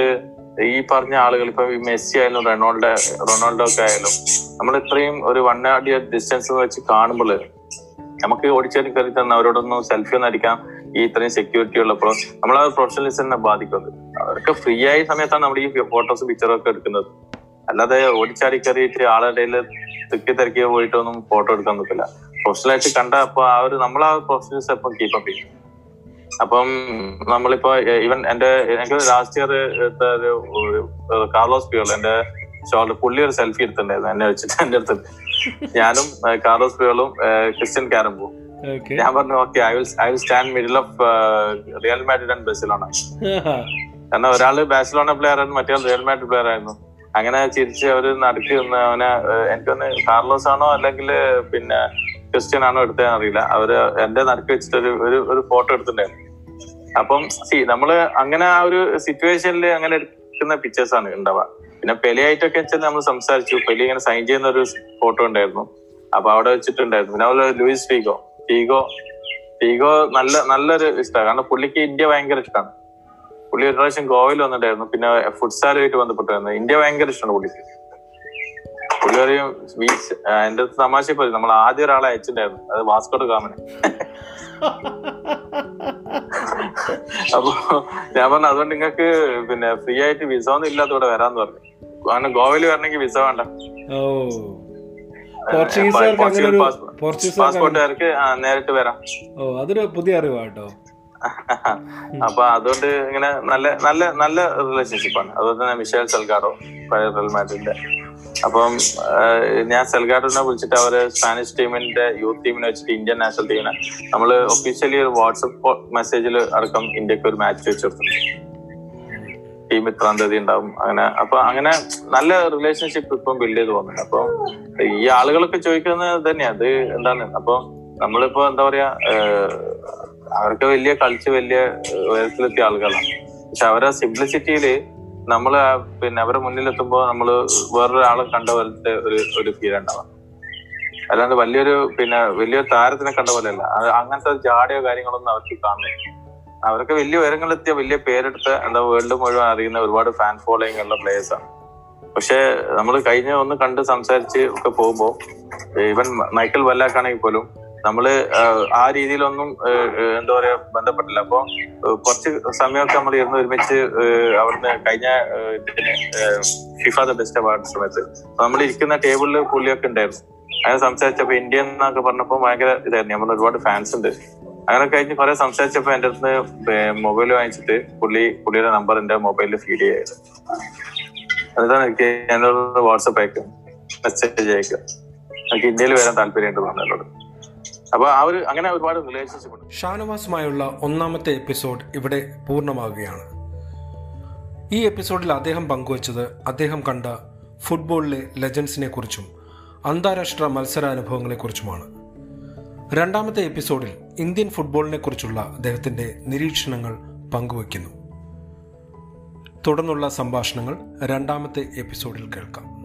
ഈ പറഞ്ഞ ആളുകൾ ഇപ്പൊ മെസ്സി ആയാലും റൊണാൾഡോ റൊണാൾഡോ ഒക്കെ ആയാലും നമ്മൾ ഇത്രയും ഒരു വൺ ആഡിയ ഡിസ്റ്റൻസ് വെച്ച് കാണുമ്പോൾ നമുക്ക് ഓടിച്ചേരി കയറി തന്നെ അവരോടൊന്നും സെൽഫി ഒന്നും അടിക്കാം. ഈ ഇത്രയും സെക്യൂരിറ്റി ഉള്ളപ്പോൾ നമ്മൾ ആ പ്രൊഫഷണലിസത്തിനെ ബാധിക്കുന്നത്. അവർക്ക് ഫ്രീ ആയ സമയത്താണ് നമ്മൾ ഈ ഫോട്ടോസ് പിക്ചറൊക്കെ എടുക്കുന്നത്. അല്ലാതെ ഓടിച്ചാടി കയറിയിട്ട് ആളുടെ തിക്കി തിരക്കി പോയിട്ടൊന്നും ഫോട്ടോ എടുക്കാൻ നിൽക്കില്ല പ്രൊഫഷണലായിട്ട് കണ്ട അപ്പൊ ആ ഒരു നമ്മൾ ആ പ്രൊഫഷണൽസ് എപ്പം കീപ്പപ്പ് ചെയ്യും? അപ്പം നമ്മളിപ്പോ ഈവൻ എന്റെ എനിക്ക് ലാസ്റ്റ് ഇയർ ഒരു കാർലോസ് പിയോൾ എന്റെ ഷോൾഡർ പുള്ളി ഒരു സെൽഫി എടുത്തിട്ടുണ്ടായിരുന്നു എന്നെ വെച്ചിട്ട് എന്റെ അടുത്ത്. ഞാനും കാർലോസ് പിയോളും ക്രിസ്ത്യൻ കാരമ്പോ. ഞാൻ പറഞ്ഞു okay I will I will stand middle of Real Madrid and Barcelona കാരണം ഒരാൾ ബാഴ്സലോണ പ്ലെയർ ആയിരുന്നു മറ്റേ റിയൽ മാഡ്രിഡ് പ്ലെയർ ആയിരുന്നു. അങ്ങനെ ചിരിച്ച് അവർ നടുക്കി നിന്ന് അവനെ എനിക്ക് എനിക്കൊന്ന് കാർലോസ് ആണോ അല്ലെങ്കിൽ പിന്നെ ക്രിസ്ത്യൻ ആണോ എടുത്തതെന്ന് അറിയില്ല. അവർ എന്റെ നടുക്ക് വെച്ചിട്ട് ഒരു ഒരു ഒരു ഫോട്ടോ എടുത്തിട്ടുണ്ടായിരുന്നു. അപ്പം സി നമ്മൾ അങ്ങനെ ആ ഒരു സിറ്റുവേഷനിൽ അങ്ങനെ എടുക്കുന്ന പിക്ചേഴ്സ് ആണ് ഉണ്ടാവുക. പിന്നെ പെലയായിട്ടൊക്കെ വെച്ചാൽ നമ്മൾ സംസാരിച്ചു. പെലി ഇങ്ങനെ സൈൻ ചെയ്യുന്ന ഒരു ഫോട്ടോ ഉണ്ടായിരുന്നു. അപ്പൊ അവിടെ വെച്ചിട്ടുണ്ടായിരുന്നു. പിന്നെ അതുപോലെ ലൂയിസ് ഫീഗോ. ഫീഗോ ഫീഗോ നല്ല നല്ലൊരു ഇഷ്ടമാണ് കാരണം പുള്ളിക്ക് ഇന്ത്യ ഭയങ്കര ഇഷ്ടമാണ് പുള്ളി ഒരു പ്രാവശ്യം ഗോവയിൽ വന്നിട്ടായിരുന്നു പിന്നെ ഫുട്സാലുമായിട്ട് ബന്ധപ്പെട്ടായിരുന്നു ഇന്ത്യ ഭയങ്കര ഇഷ്ടമാണ് പുള്ളിക്ക്. പുള്ളി പറയും അടുത്ത് തമാശ പോയി നമ്മൾ ആദ്യ ഒരാളെ അയച്ചിട്ടുണ്ടായിരുന്നു. അത് വാസ്കോട്ട് ഗാമന് അപ്പൊ ഞാൻ പറഞ്ഞു അതുകൊണ്ട് നിങ്ങൾക്ക് പിന്നെ ഫ്രീ ആയിട്ട് വിസ ഒന്നും ഇല്ലാത്ത ഇവിടെ വരാന്ന് പറഞ്ഞു. കാരണം ഗോവയിൽ വരണമെങ്കിൽ വിസ വേണ്ട. പാസ്പോർട്ടുകാർക്ക് നേരിട്ട് വരാം. ഓ അതൊരു പുതിയ അറിവാട്ടോ. അപ്പൊ അതുകൊണ്ട് ഇങ്ങനെ നല്ല നല്ല നല്ല റിലേഷൻഷിപ്പാണ് അതുപോലെ തന്നെ മിഷേൽ സെൽഗാഡോ പഴയ മാഡ്രിഡിന്റെ അപ്പം ഞാൻ സെൽഗാർഡിനെ വിളിച്ചിട്ട് അവർ സ്പാനിഷ് ടീമിന്റെ യൂത്ത് ടീമിനെ വെച്ചിട്ട് ഇന്ത്യൻ നാഷണൽ ടീമിനെ നമ്മൾ ഒഫീഷ്യലി ഒരു വാട്സപ്പ് മെസ്സേജിൽ അടക്കം ഇന്ത്യയ്ക്ക് ഒരു മാച്ച് വെച്ചെടുത്തു ടീം ഇത്രാം തീയതി ഉണ്ടാവും അങ്ങനെ. അപ്പൊ അങ്ങനെ നല്ല റിലേഷൻഷിപ്പ് ഇപ്പം ബിൽഡ് ചെയ്ത് പോകുന്നുണ്ട്. അപ്പൊ ഈ ആളുകളൊക്കെ ചോദിക്കുന്നത് തന്നെയാ അത് എന്താണ്? അപ്പൊ നമ്മളിപ്പോ എന്താ പറയാ അവർക്ക് വലിയ കളിച്ച് വലിയ ഉയരത്തിലെത്തിയ ആളുകളാണ്. പക്ഷെ അവരെ സിംപ്ലിസിറ്റിയിൽ നമ്മൾ ആ പിന്നെ അവരുടെ മുന്നിലെത്തുമ്പോ നമ്മൾ വേറൊരാളെ കണ്ട പോലത്തെ ഒരു ഒരു ഫീൽ ഉണ്ടാവാം. അല്ലാണ്ട് വലിയൊരു പിന്നെ വലിയൊരു താരത്തിനെ കണ്ട പോലെ അല്ല അങ്ങനത്തെ ജാടയോ കാര്യങ്ങളൊന്നും അവർക്ക് കാണുന്നില്ല. അവർക്ക് വലിയ ഉയരങ്ങളിലെത്തിയ വലിയ പേരെടുത്ത എന്താ വേൾഡ് മുഴുവൻ അറിയുന്ന ഒരുപാട് ഫാൻ ഫോളോയിങ് ഉള്ള പ്ലേയേഴ്സ് ആണ്. പക്ഷെ നമ്മൾ കഴിഞ്ഞ ഒന്ന് കണ്ട് സംസാരിച്ച് ഒക്കെ പോകുമ്പോ ഈവൻ മൈക്കൽ വല്ലാക്കാണെങ്കിൽ പോലും നമ്മൾ ആ രീതിയിലൊന്നും എന്താ പറയാ ബന്ധപ്പെട്ടില്ല. അപ്പൊ കുറച്ച് സമയമൊക്കെ നമ്മൾ ഇരുന്ന് ഒരുമിച്ച് അവിടുന്ന് കഴിഞ്ഞ ഫിഫ ദ ബെസ്റ്റ് അവാർഡ് സമയത്ത് നമ്മൾ ഇരിക്കുന്ന ടേബിളിൽ പുള്ളിയൊക്കെ ഉണ്ടായിരുന്നു. അങ്ങനെ സംസാരിച്ചപ്പോ ഇന്ത്യ എന്നൊക്കെ പറഞ്ഞപ്പോ ഭയങ്കര ഇതായിരുന്നു. നമ്മൾ ഒരുപാട് ഫാൻസ് ഉണ്ട്. അങ്ങനെ കഴിഞ്ഞ് കുറെ സംസാരിച്ചപ്പോ എന്റെ അടുത്ത് മൊബൈൽ വാങ്ങിച്ചിട്ട് പുള്ളി പുള്ളിയുടെ നമ്പർ എന്റെ മൊബൈലിൽ ഫീഡ് ചെയ്യായിരുന്നു എന്നിട്ടാണ് എനിക്ക് എന്നോട് വാട്സപ്പ് അയക്കും മെസ്സേജ് അയക്കും. എനിക്ക് ഇന്ത്യയിൽ വരാൻ താല്പര്യമുണ്ട് പറഞ്ഞു എന്നോട്. അപ്പൊ ആ ഒരു അങ്ങനെ ഒരുപാട് റിലേഷൻഷിപ്പ് ഉണ്ട്. ഷാനവാസുമായുള്ള ഒന്നാമത്തെ എപ്പിസോഡ് ഇവിടെ പൂർണമാകുകയാണ് ഈ എപ്പിസോഡിൽ അദ്ദേഹം പങ്കുവച്ചത് അദ്ദേഹം കണ്ട ഫുട്ബോളിലെ ലെജൻസിനെ കുറിച്ചും അന്താരാഷ്ട്ര മത്സരാനുഭവങ്ങളെക്കുറിച്ചുമാണ് രണ്ടാമത്തെ എപ്പിസോഡിൽ ഇന്ത്യൻ ഫുട്ബോളിനെ കുറിച്ചുള്ള അദ്ദേഹത്തിന്റെ നിരീക്ഷണങ്ങൾ പങ്കുവയ്ക്കുന്നു. തുടർന്നുള്ള സംഭാഷണങ്ങൾ രണ്ടാമത്തെ എപ്പിസോഡിൽ കേൾക്കാം.